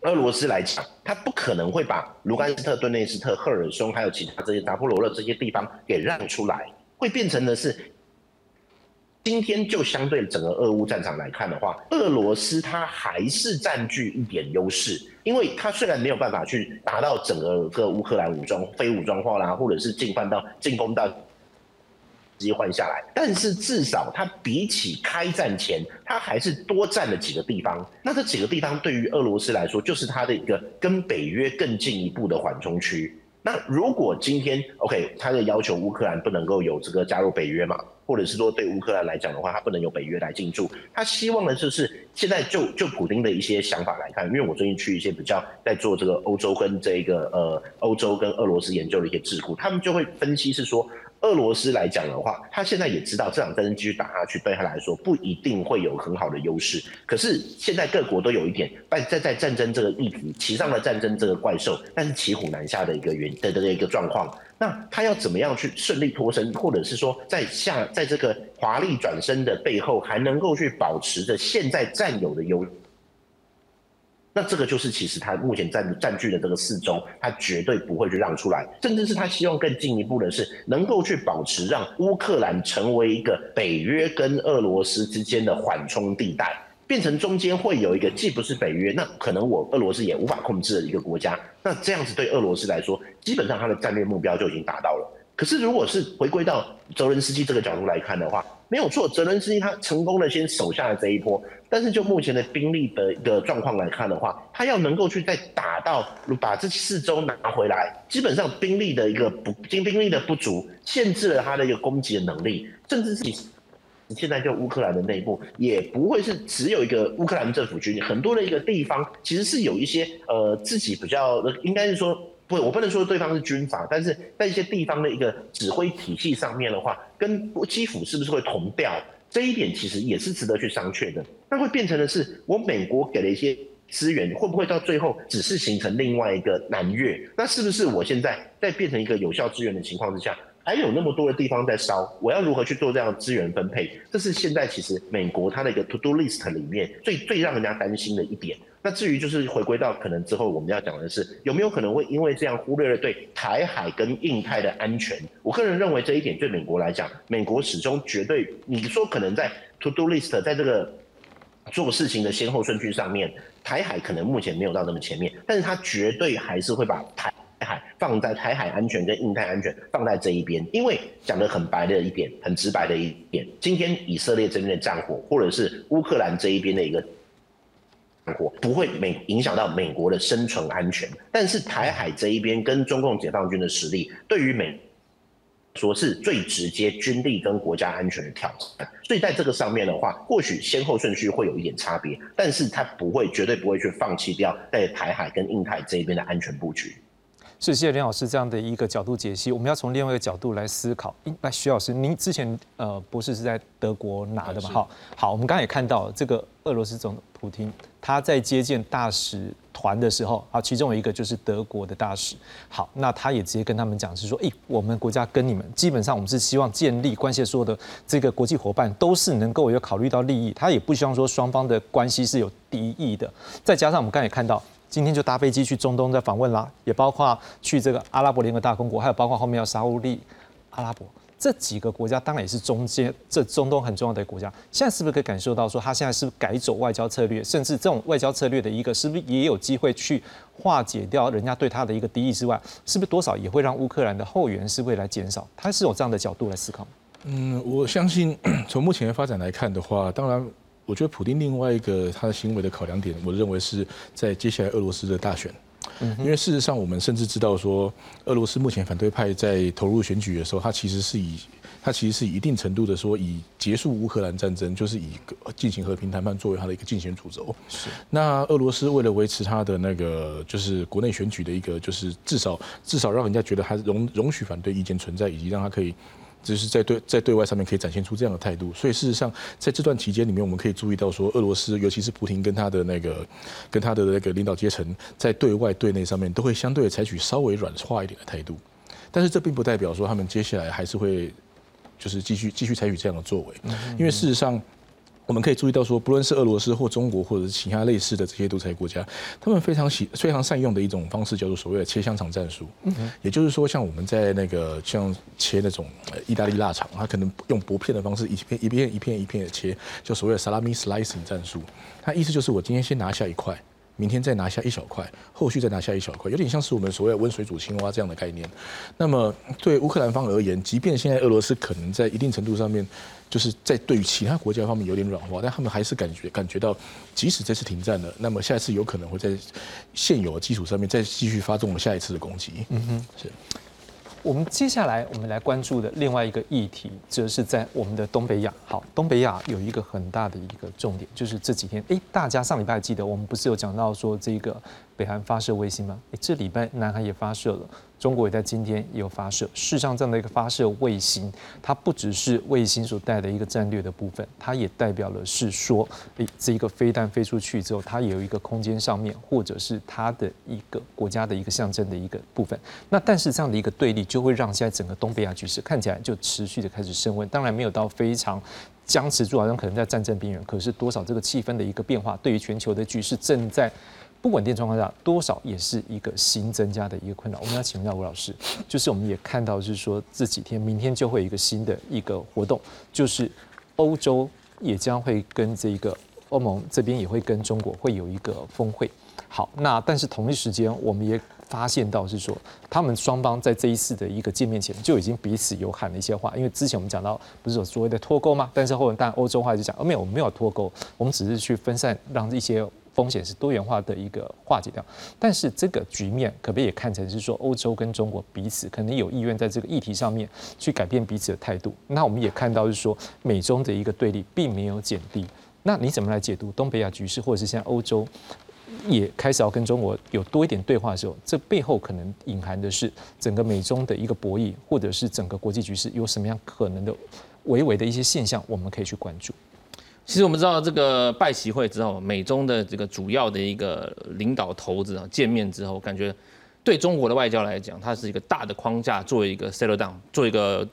俄罗斯来讲，他不可能会把卢甘斯特、顿内斯特、赫尔松还有其他这些扎波罗勒这些地方给让出来，会变成的是，今天就相对整个俄乌战场来看的话，俄罗斯它还是占据一点优势。因为它虽然没有办法去达到整个个乌克兰武装非武装化啦，或者是进犯到进攻到直接换下来，但是至少它比起开战前，它还是多占了几个地方。那这几个地方对于俄罗斯来说，就是它的一个跟北约更进一步的缓冲区。那如果今天 OK，他的要求乌克兰不能够有这个加入北约嘛？或者是说对乌克兰来讲的话，他不能由北约来进驻。他希望的就是现在就就普京的一些想法来看，因为我最近去一些比较在做这个欧洲跟这个呃欧洲跟俄罗斯研究的一些智库，他们就会分析是说。俄罗斯来讲的话，他现在也知道这场战争继续打下去，对他来说不一定会有很好的优势。可是现在各国都有一点在在在战争这个议题骑上了战争这个怪兽，但是骑虎难下的一个原的这个一个状况。那他要怎么样去顺利脱身，或者是说在下在这个华丽转身的背后，还能够去保持着现在占有的优？那这个就是其实他目前占占据的这个四周，他绝对不会去让出来，甚至是他希望更进一步的是能够去保持让乌克兰成为一个北约跟俄罗斯之间的缓冲地带，变成中间会有一个既不是北约，那可能我俄罗斯也无法控制的一个国家，那这样子对俄罗斯来说，基本上他的战略目标就已经达到了。可是如果是回归到泽伦斯基这个角度来看的话，没有错，泽伦斯基他成功的先守下了这一波。但是就目前的兵力的一个状况来看的话，他要能够去再打到把这四周拿回来，基本上兵力的一个不兵兵力的不足，限制了他的一个攻击的能力，甚至是现在就乌克兰的内部也不会是只有一个乌克兰政府军，很多的一个地方其实是有一些呃自己比较应该是说。不，我不能说对方是军阀，但是在一些地方的一个指挥体系上面的话，跟基辅是不是会同调？这一点其实也是值得去商榷的。那会变成的是，我美国给了一些资源，会不会到最后只是形成另外一个南越？那是不是我现在在变成一个有效资源的情况之下，还有那么多的地方在烧？我要如何去做这样的资源分配？这是现在其实美国它的一个 to do list 里面最最让人家担心的一点。那至于就是回归到可能之后我们要讲的是有没有可能会因为这样忽略了对台海跟印太的安全？我个人认为这一点对美国来讲，美国始终绝对你说可能在 to do list 在这个做事情的先后顺序上面，台海可能目前没有到那么前面，但是它绝对还是会把台海放在台海安全跟印太安全放在这一边，因为讲的很白的一点，很直白的一点，今天以色列这边的战火，或者是乌克兰这一边的一个战火。不会美影响到美国的生存安全，但是台海这一边跟中共解放军的实力，对于美说是最直接军力跟国家安全的挑战，所以在这个上面的话，或许先后顺序会有一点差别，但是他不会绝对不会去放弃掉在台海跟印太这一边的安全布局。是谢谢林老师这样的一个角度解析，我们要从另外一个角度来思考。那徐老师，您之前呃博士是在德国拿的嘛？好，好，我们刚才也看到这个俄罗斯总统普京他在接见大使团的时候，啊，其中有一个就是德国的大使。好，那他也直接跟他们讲是说，哎，我们国家跟你们基本上我们是希望建立关系，所有的这个国际伙伴都是能够有考虑到利益，他也不希望说双方的关系是有敌意的。再加上我们刚才也看到。今天就搭飞机去中东在访问啦，也包括去这个阿拉伯联合大公国，还有包括后面要沙利阿拉伯这几个国家，当然也是中间这中东很重要的国家。现在是不是可以感受到说，他现在是改走外交策略，甚至这种外交策略的一个，是不是也有机会去化解掉人家对他的一个敌意之外，是不是多少也会让乌克兰的后援是未来减少？他是有这样的角度来思考。嗯，我相信从目前的发展来看的话，当然。我觉得普丁另外一个他的行为的考量点，我认为是在接下来俄罗斯的大选。因为事实上，我们甚至知道说，俄罗斯目前反对派在投入选举的时候，他其实是以他其实是以一定程度的说，以结束乌克兰战争，就是以进行和平谈判作为他的一个竞选主轴。是。那俄罗斯为了维持他的那个就是国内选举的一个，就是至少至少让人家觉得他容容许反对意见存在，以及让他可以。就是在对在对外上面可以展现出这样的态度，所以事实上在这段期间里面，我们可以注意到说，俄罗斯尤其是普京跟他的那个跟他的那个领导阶层，在对外对内上面都会相对采取稍微软化一点的态度，但是这并不代表说他们接下来还是会就是继续继续采取这样的作为，因为事实上。我们可以注意到，说不论是俄罗斯或中国，或者是其他类似的这些独裁国家，他们非常喜非常善用的一种方式，叫做所谓的切香肠战术。嗯，也就是说，像我们在那个像切那种意大利腊肠，它可能用薄片的方式，一片一片一片一片的切，叫所谓的 salami slicing 战术。它意思就是，我今天先拿下一块。明天再拿下一小块，后续再拿下一小块，有点像是我们所谓温水煮青蛙这样的概念。那么对乌克兰方而言，即便现在俄罗斯可能在一定程度上面，就是在对于其他国家方面有点软化，但他们还是感觉感觉到，即使这次停战了，那么下一次有可能会在现有的基础上面再继续发动下一次的攻击。嗯哼，是。我们接下来我们来关注的另外一个议题，则是在我们的东北亚。好，东北亚有一个很大的一个重点，就是这几天，哎，大家上礼拜记得我们不是有讲到说这个北韩发射卫星吗？哎，这礼拜南韩也发射了。中国也在今天也有发射，事实上这样的一个发射卫星，它不只是卫星所带的一个战略的部分，它也代表了是说，诶，这一个飞弹飞出去之后，它也有一个空间上面，或者是它的一个国家的一个象征的一个部分。那但是这样的一个对立，就会让现在整个东北亚局势看起来就持续的开始升温。当然没有到非常僵持住，好像可能在战争边缘，可是多少这个气氛的一个变化，对于全球的局势正在。不稳定状况下，多少也是一个新增加的一个困扰。我们要请问一下吴老师，就是我们也看到，就是说这几天、明天就会有一个新的一个活动，就是欧洲也将会跟这个欧盟这边也会跟中国会有一个峰会。好，那但是同一时间，我们也发现到是说，他们双方在这一次的一个见面前就已经彼此有喊了一些话。因为之前我们讲到不是有所谓的脱钩吗？但是后来但欧洲话就讲，哦没有，我们没有脱钩，我们只是去分散让一些。风险是多元化的一个化解掉，但是这个局面可不可以也看成是说欧洲跟中国彼此可能有意愿在这个议题上面去改变彼此的态度？那我们也看到是说美中的一个对立并没有减低。那你怎么来解读东北亚局势，或者是现在欧洲也开始要跟中国有多一点对话的时候，这背后可能隐含的是整个美中的一个博弈，或者是整个国际局势有什么样可能的微微的一些现象，我们可以去关注。其实我们知道，这个拜习会之后，美中的这个主要的一个领导头子啊见面之后，感觉对中国的外交来讲，它是一个大的框架，作为一个 settle down，做一个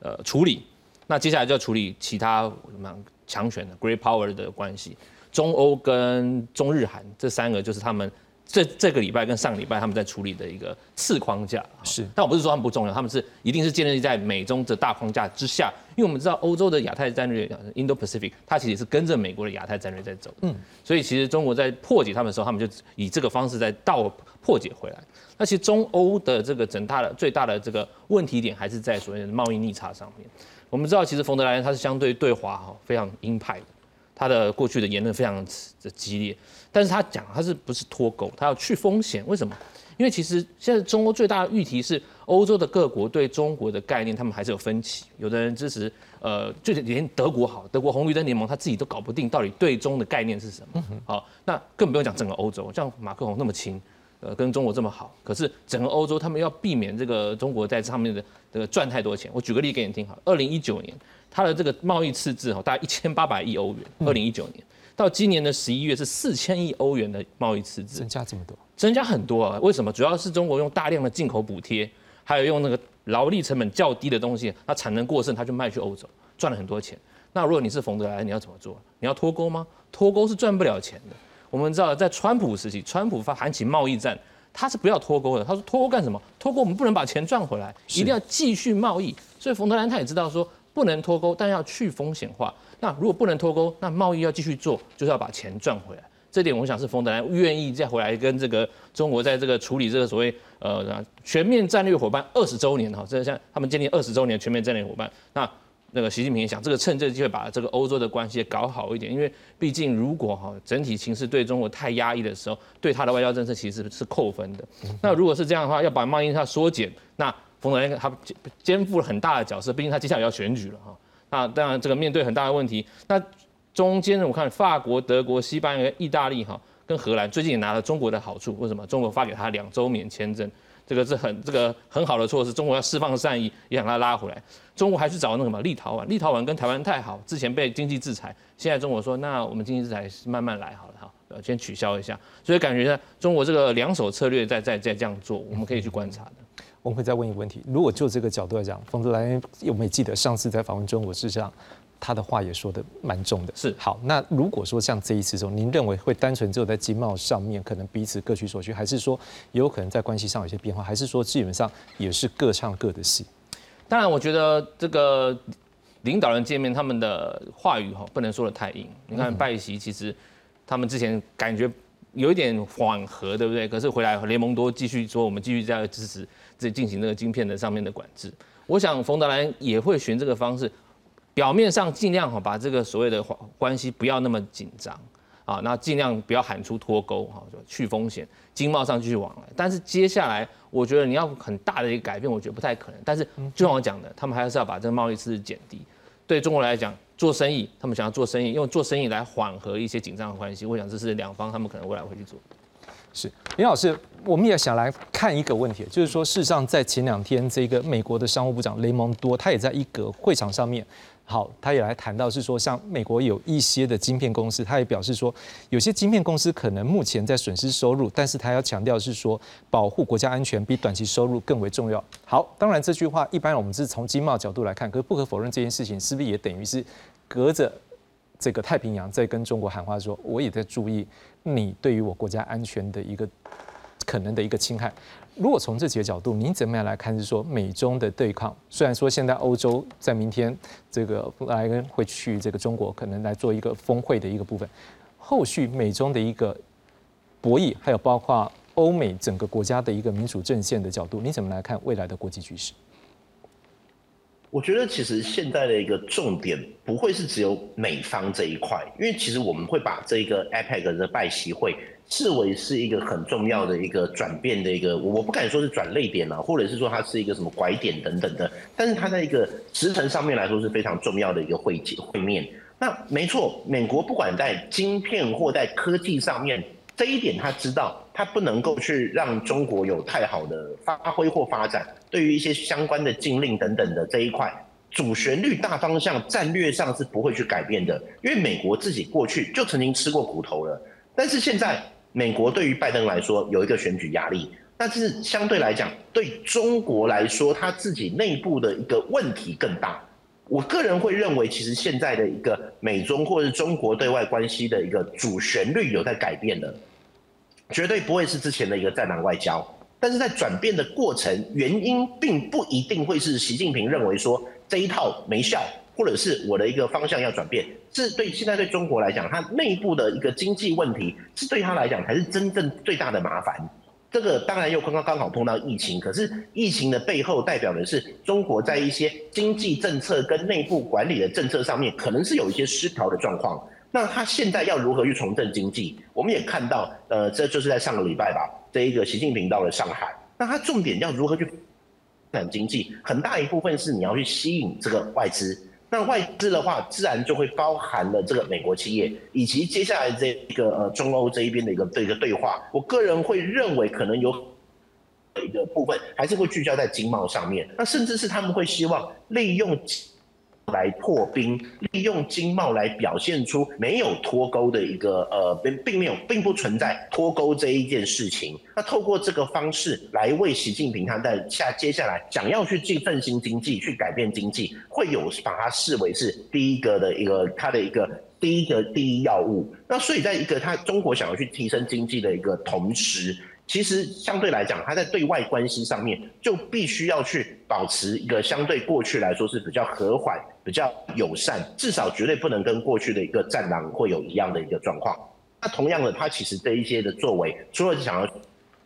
呃处理。那接下来就要处理其他什么强权的 great power 的关系，中欧跟中日韩这三个就是他们。这这个礼拜跟上个礼拜他们在处理的一个次框架。是，但我不是说他们不重要，他们是一定是建立在美中的大框架之下，因为我们知道欧洲的亚太战略 Indo-Pacific，它其实是跟着美国的亚太战略在走，嗯，所以其实中国在破解他们的时候，他们就以这个方式在倒破解回来。那其实中欧的这个整大的最大的这个问题点还是在所谓的贸易逆差上面。我们知道，其实冯德莱恩他是相对对华哈非常鹰派的，他的过去的言论非常的激烈。但是他讲他是不是脱钩？他要去风险？为什么？因为其实现在中欧最大的议题是欧洲的各国对中国的概念，他们还是有分歧。有的人支持，呃，就连德国好，德国红绿灯联盟他自己都搞不定，到底对中的概念是什么？好，那更不用讲整个欧洲，像马克龙那么亲，呃，跟中国这么好，可是整个欧洲他们要避免这个中国在上面的这个赚太多钱。我举个例给你听，好，二零一九年它的这个贸易赤字哈，大概一千八百亿欧元。二零一九年。到今年的十一月是四千亿欧元的贸易赤字，增加这么多，增加很多啊！为什么？主要是中国用大量的进口补贴，还有用那个劳力成本较低的东西，它产能过剩，它就卖去欧洲，赚了很多钱。那如果你是冯德莱恩，你要怎么做？你要脱钩吗？脱钩是赚不了钱的。我们知道，在川普时期，川普发喊起贸易战，他是不要脱钩的。他说脱钩干什么？脱钩我们不能把钱赚回来，一定要继续贸易。所以冯德莱他也知道说，不能脱钩，但要去风险化。那如果不能脱钩，那贸易要继续做，就是要把钱赚回来。这点我想是冯德莱愿意再回来跟这个中国在这个处理这个所谓呃全面战略伙伴二十周年哈，这像他们建立二十周年全面战略伙伴，那那个习近平也想，这个趁这个机会把这个欧洲的关系搞好一点，因为毕竟如果哈整体形势对中国太压抑的时候，对他的外交政策其实是扣分的。那如果是这样的话，要把贸易差缩减，那冯德莱他肩负了很大的角色，毕竟他接下来要选举了哈。那当然这个面对很大的问题，那中间我看法国、德国、西班牙、意大利哈跟荷兰最近也拿了中国的好处，为什么？中国发给他两周免签证。这个是很这个很好的措施，中国要释放善意，也想他拉回来。中国还去找那个什么立陶宛，立陶宛跟台湾太好，之前被经济制裁，现在中国说那我们经济制裁慢慢来好了哈，先取消一下。所以感觉呢，中国这个两手策略在在在这样做，我们可以去观察的。我们会再问一个问题：如果就这个角度来讲，冯德莱恩有没有记得上次在访问中国，事实上？他的话也说的蛮重的，是好。那如果说像这一次中，您认为会单纯只有在经贸上面可能彼此各取所需，还是说也有可能在关系上有些变化，还是说基本上也是各唱各的戏？当然，我觉得这个领导人见面，他们的话语哈不能说的太硬。你看拜习，其实他们之前感觉有一点缓和，对不对？可是回来联盟多继续说，我们继续在支持这进行那个晶片的上面的管制。我想冯德兰也会循这个方式。表面上尽量哈把这个所谓的关系不要那么紧张啊，那尽量不要喊出脱钩哈，就去风险，经贸上继续往来。但是接下来我觉得你要很大的一个改变，我觉得不太可能。但是就像我讲的，他们还是要把这个贸易赤字减低。对中国来讲，做生意，他们想要做生意，用做生意来缓和一些紧张的关系。我想这是两方他们可能未来会去做。是林老师，我们也想来看一个问题，就是说，事实上在前两天，这个美国的商务部长雷蒙多，他也在一个会场上面。好，他也来谈到是说，像美国有一些的晶片公司，他也表示说，有些晶片公司可能目前在损失收入，但是他要强调是说，保护国家安全比短期收入更为重要。好，当然这句话一般我们是从经贸角度来看，可是不可否认这件事情是不是也等于是隔着这个太平洋在跟中国喊话，说我也在注意你对于我国家安全的一个可能的一个侵害。如果从这几个角度，您怎么样来看？是说美中的对抗，虽然说现在欧洲在明天这个莱恩会去这个中国，可能来做一个峰会的一个部分，后续美中的一个博弈，还有包括欧美整个国家的一个民主阵线的角度，你怎么来看未来的国际局势？我觉得其实现在的一个重点不会是只有美方这一块，因为其实我们会把这个 APEC 的拜习会。视为是一个很重要的一个转变的一个，我不敢说是转泪点啊，或者是说它是一个什么拐点等等的，但是它在一个时程上面来说是非常重要的一个会会会面。那没错，美国不管在晶片或在科技上面，这一点他知道，他不能够去让中国有太好的发挥或发展。对于一些相关的禁令等等的这一块，主旋律大方向战略上是不会去改变的，因为美国自己过去就曾经吃过苦头了，但是现在。美国对于拜登来说有一个选举压力，但是相对来讲，对中国来说，他自己内部的一个问题更大。我个人会认为，其实现在的一个美中或者中国对外关系的一个主旋律有在改变的，绝对不会是之前的一个战狼外交。但是在转变的过程，原因并不一定会是习近平认为说这一套没效。或者是我的一个方向要转变，是对现在对中国来讲，它内部的一个经济问题，是对他来讲才是真正最大的麻烦。这个当然又刚刚刚好碰到疫情，可是疫情的背后代表的是中国在一些经济政策跟内部管理的政策上面，可能是有一些失调的状况。那他现在要如何去重振经济？我们也看到，呃，这就是在上个礼拜吧，这一个习近平到了上海，那他重点要如何去发展经济？很大一部分是你要去吸引这个外资。那外资的话，自然就会包含了这个美国企业，以及接下来这个呃中欧这一边的一个对一个对话。我个人会认为，可能有一个部分还是会聚焦在经贸上面，那甚至是他们会希望利用。来破冰，利用经贸来表现出没有脱钩的一个呃，并并没有，并不存在脱钩这一件事情。那透过这个方式来为习近平他在下接下来想要去进振兴经济、去改变经济，会有把它视为是第一个的一个他的一个第一个第一要务。那所以在一个他中国想要去提升经济的一个同时。其实相对来讲，他在对外关系上面就必须要去保持一个相对过去来说是比较和缓、比较友善，至少绝对不能跟过去的一个战狼会有一样的一个状况。那同样的，它其实这一些的作为，除了想要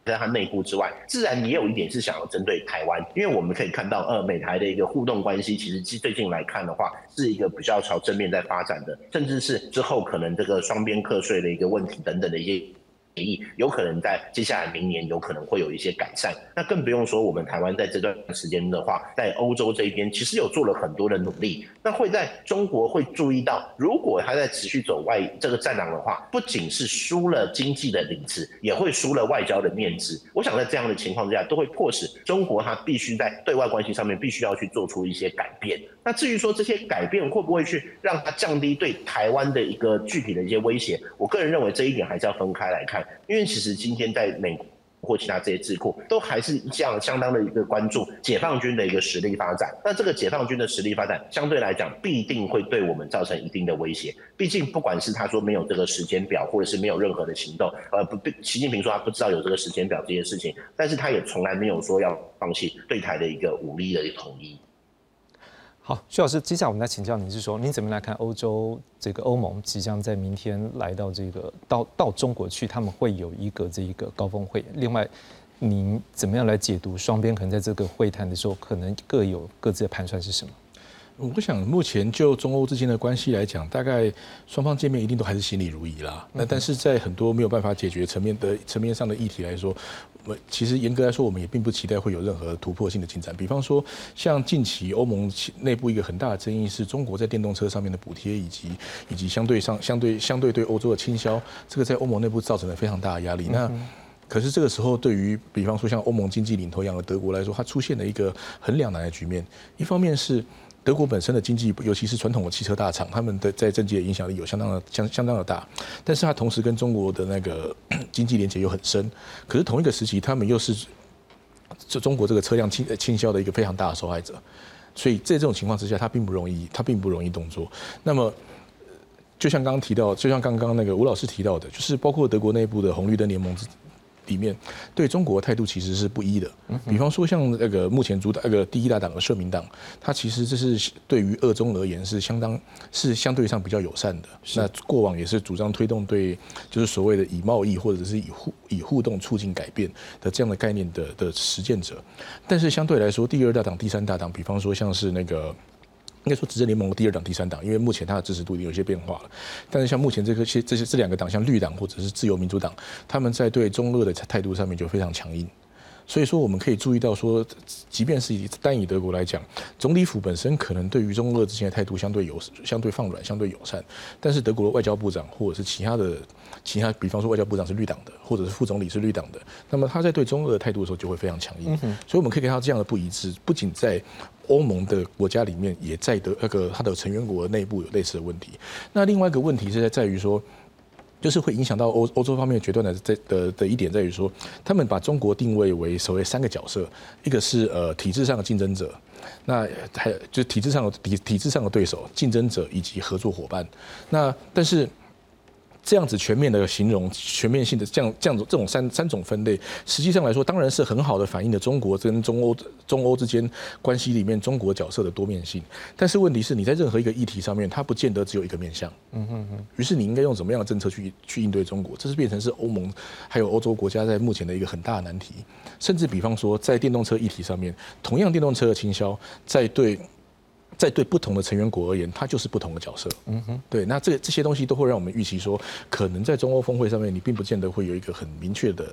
在它内部之外，自然也有一点是想要针对台湾，因为我们可以看到，呃，美台的一个互动关系，其实最近来看的话，是一个比较朝正面在发展的，甚至是之后可能这个双边课税的一个问题等等的一些。议有可能在接下来明年有可能会有一些改善，那更不用说我们台湾在这段时间的话，在欧洲这一边其实有做了很多的努力，那会在中国会注意到，如果他在持续走外这个战狼的话，不仅是输了经济的领子，也会输了外交的面子。我想在这样的情况之下，都会迫使中国他必须在对外关系上面必须要去做出一些改变。那至于说这些改变会不会去让它降低对台湾的一个具体的一些威胁，我个人认为这一点还是要分开来看。因为其实今天在美国或其他这些智库都还是这样相当的一个关注解放军的一个实力发展。那这个解放军的实力发展相对来讲必定会对我们造成一定的威胁。毕竟不管是他说没有这个时间表，或者是没有任何的行动，呃，不，习近平说他不知道有这个时间表这件事情，但是他也从来没有说要放弃对台的一个武力的统一。好，徐老师，接下来我们来请教您，是说您怎么来看欧洲这个欧盟即将在明天来到这个到到中国去，他们会有一个这一个高峰会。另外，您怎么样来解读双边可能在这个会谈的时候，可能各有各自的盘算是什么？我想，目前就中欧之间的关系来讲，大概双方见面一定都还是心里如意啦。那但是在很多没有办法解决层面的层面上的议题来说，我其实严格来说，我们也并不期待会有任何突破性的进展。比方说，像近期欧盟内部一个很大的争议是中国在电动车上面的补贴，以及以及相对上相对相对对欧洲的倾销，这个在欧盟内部造成了非常大的压力。那可是这个时候，对于比方说像欧盟经济领头羊的德国来说，它出现了一个很两难的局面。一方面是德国本身的经济，尤其是传统的汽车大厂，他们的在政界的影响力有相当的相相当的大，但是它同时跟中国的那个经济连接又很深。可是同一个时期，他们又是这中国这个车辆倾倾销的一个非常大的受害者，所以在这种情况之下，他并不容易，他并不容易动作。那么，就像刚刚提到，就像刚刚那个吴老师提到的，就是包括德国内部的红绿灯联盟。里面对中国态度其实是不一的，比方说像那个目前主打那个第一大党的社民党，它其实这是对于二中而言是相当是相对上比较友善的。那过往也是主张推动对就是所谓的以贸易或者是以互以互动促进改变的这样的概念的的实践者，但是相对来说，第二大党、第三大党，比方说像是那个。应该说执政联盟的第二党、第三党，因为目前它的支持度已经有些变化了。但是像目前这个些这些这两个党，像绿党或者是自由民主党，他们在对中俄的态度上面就非常强硬。所以说，我们可以注意到说，即便是以单以德国来讲，总理府本身可能对于中俄之间的态度相对友相对放软、相对友善，但是德国的外交部长或者是其他的其他，比方说外交部长是绿党的，或者是副总理是绿党的，那么他在对中俄的态度的时候就会非常强硬。所以我们可以看到这样的不一致，不仅在欧盟的国家里面，也在德那个他的成员国内部有类似的问题。那另外一个问题是在在于说。就是会影响到欧欧洲方面决断的在的的一点在于说，他们把中国定位为所谓三个角色，一个是呃体制上的竞争者，那还有就体制上的体体制上的对手、竞争者以及合作伙伴。那但是。这样子全面的形容，全面性的这样这样子这种三三种分类，实际上来说，当然是很好的反映了中国跟中欧中欧之间关系里面中国角色的多面性。但是问题是，你在任何一个议题上面，它不见得只有一个面向。嗯嗯嗯。于是你应该用怎么样的政策去去应对中国？这是变成是欧盟还有欧洲国家在目前的一个很大的难题。甚至比方说，在电动车议题上面，同样电动车的倾销，在对。在对不同的成员国而言，它就是不同的角色。嗯哼，对，那这这些东西都会让我们预期说，可能在中欧峰会上面，你并不见得会有一个很明确的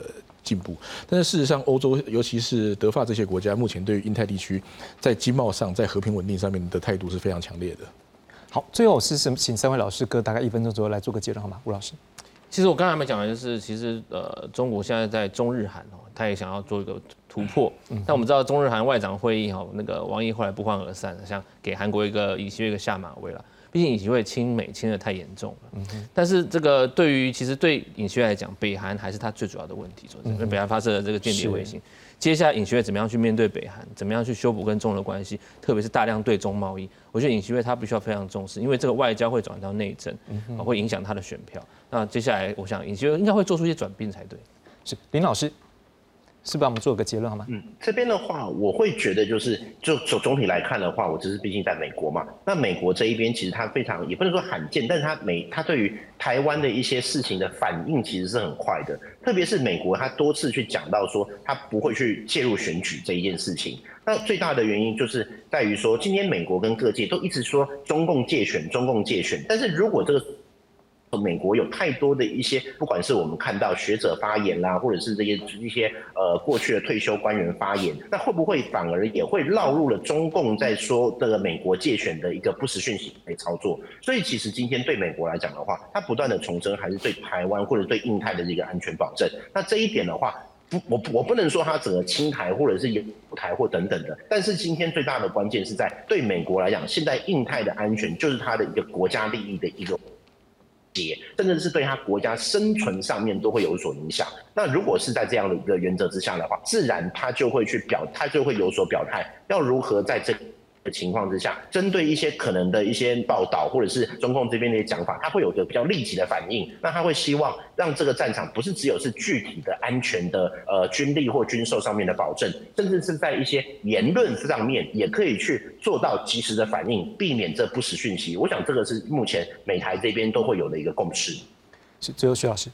进步。但是事实上，欧洲尤其是德法这些国家，目前对于印太地区在经贸上、在和平稳定上面的态度是非常强烈的。好，最后是什请三位老师各大概一分钟左右来做个结论，好吗？吴老师，其实我刚才没讲的就是，其实呃，中国现在在中日韩哦，他也想要做一个。突破，但我们知道中日韩外长会议哈，那个王毅后来不欢而散，像给韩国一个尹锡悦一个下马威了。毕竟尹锡悦亲美亲的太严重了。但是这个对于其实对尹锡悦来讲，北韩还是他最主要的问题，因为北韩发射了这个间谍卫星。接下来尹锡悦怎么样去面对北韩，怎么样去修补跟中的关系，特别是大量对中贸易，我觉得尹锡悦他必须要非常重视，因为这个外交会转到内政，会影响他的选票。那接下来我想尹锡悦应该会做出一些转变才对。是林老师。是帮我们做个结论好吗？嗯，这边的话，我会觉得就是就总总体来看的话，我只是毕竟在美国嘛。那美国这一边其实它非常也不能说罕见，但是它美它对于台湾的一些事情的反应其实是很快的。特别是美国，它多次去讲到说它不会去介入选举这一件事情。那最大的原因就是在于说，今天美国跟各界都一直说中共借选，中共借选，但是如果这个美国有太多的一些，不管是我们看到学者发言啦，或者是这些一些呃过去的退休官员发言，那会不会反而也会绕入了中共在说这个美国借选的一个不实讯息来操作？所以其实今天对美国来讲的话，它不断的重申还是对台湾或者对印太的这个安全保证。那这一点的话，不我我不能说它整个清台或者是有台或等等的，但是今天最大的关键是在对美国来讲，现在印太的安全就是它的一个国家利益的一个。甚至是对他国家生存上面都会有所影响。那如果是在这样的一个原则之下的话，自然他就会去表，他就会有所表态，要如何在这。的情况之下，针对一些可能的一些报道，或者是中共这边的一些讲法，他会有个比较立即的反应。那他会希望让这个战场不是只有是具体的安全的呃军力或军售上面的保证，甚至是在一些言论上面也可以去做到及时的反应，避免这不实讯息。我想这个是目前美台这边都会有的一个共识。是最后徐老师。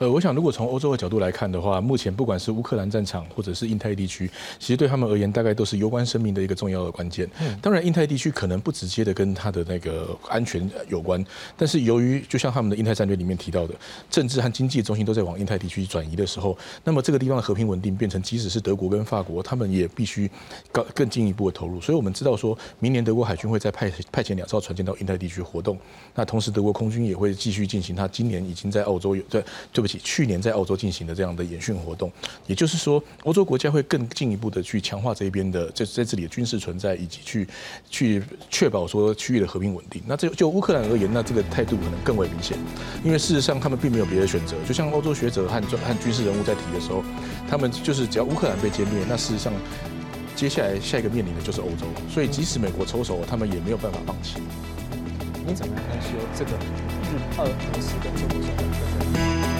呃，我想如果从欧洲的角度来看的话，目前不管是乌克兰战场或者是印太地区，其实对他们而言，大概都是攸关生命的一个重要的关键。当然，印太地区可能不直接的跟它的那个安全有关，但是由于就像他们的印太战略里面提到的，政治和经济中心都在往印太地区转移的时候，那么这个地方的和平稳定变成，即使是德国跟法国，他们也必须更更进一步的投入。所以我们知道说，明年德国海军会再派派遣两艘船舰到印太地区活动，那同时德国空军也会继续进行，他今年已经在澳洲有在对不起，去年在澳洲进行的这样的演训活动，也就是说，欧洲国家会更进一步的去强化这一边的在在这里的军事存在，以及去去确保说区域的和平稳定。那这就乌克兰而言，那这个态度可能更为明显，因为事实上他们并没有别的选择。就像欧洲学者和和军事人物在提的时候，他们就是只要乌克兰被歼灭，那事实上接下来下一个面临的就是欧洲。所以即使美国抽手，他们也没有办法放弃。你怎么看说这个日俄俄斯的这个？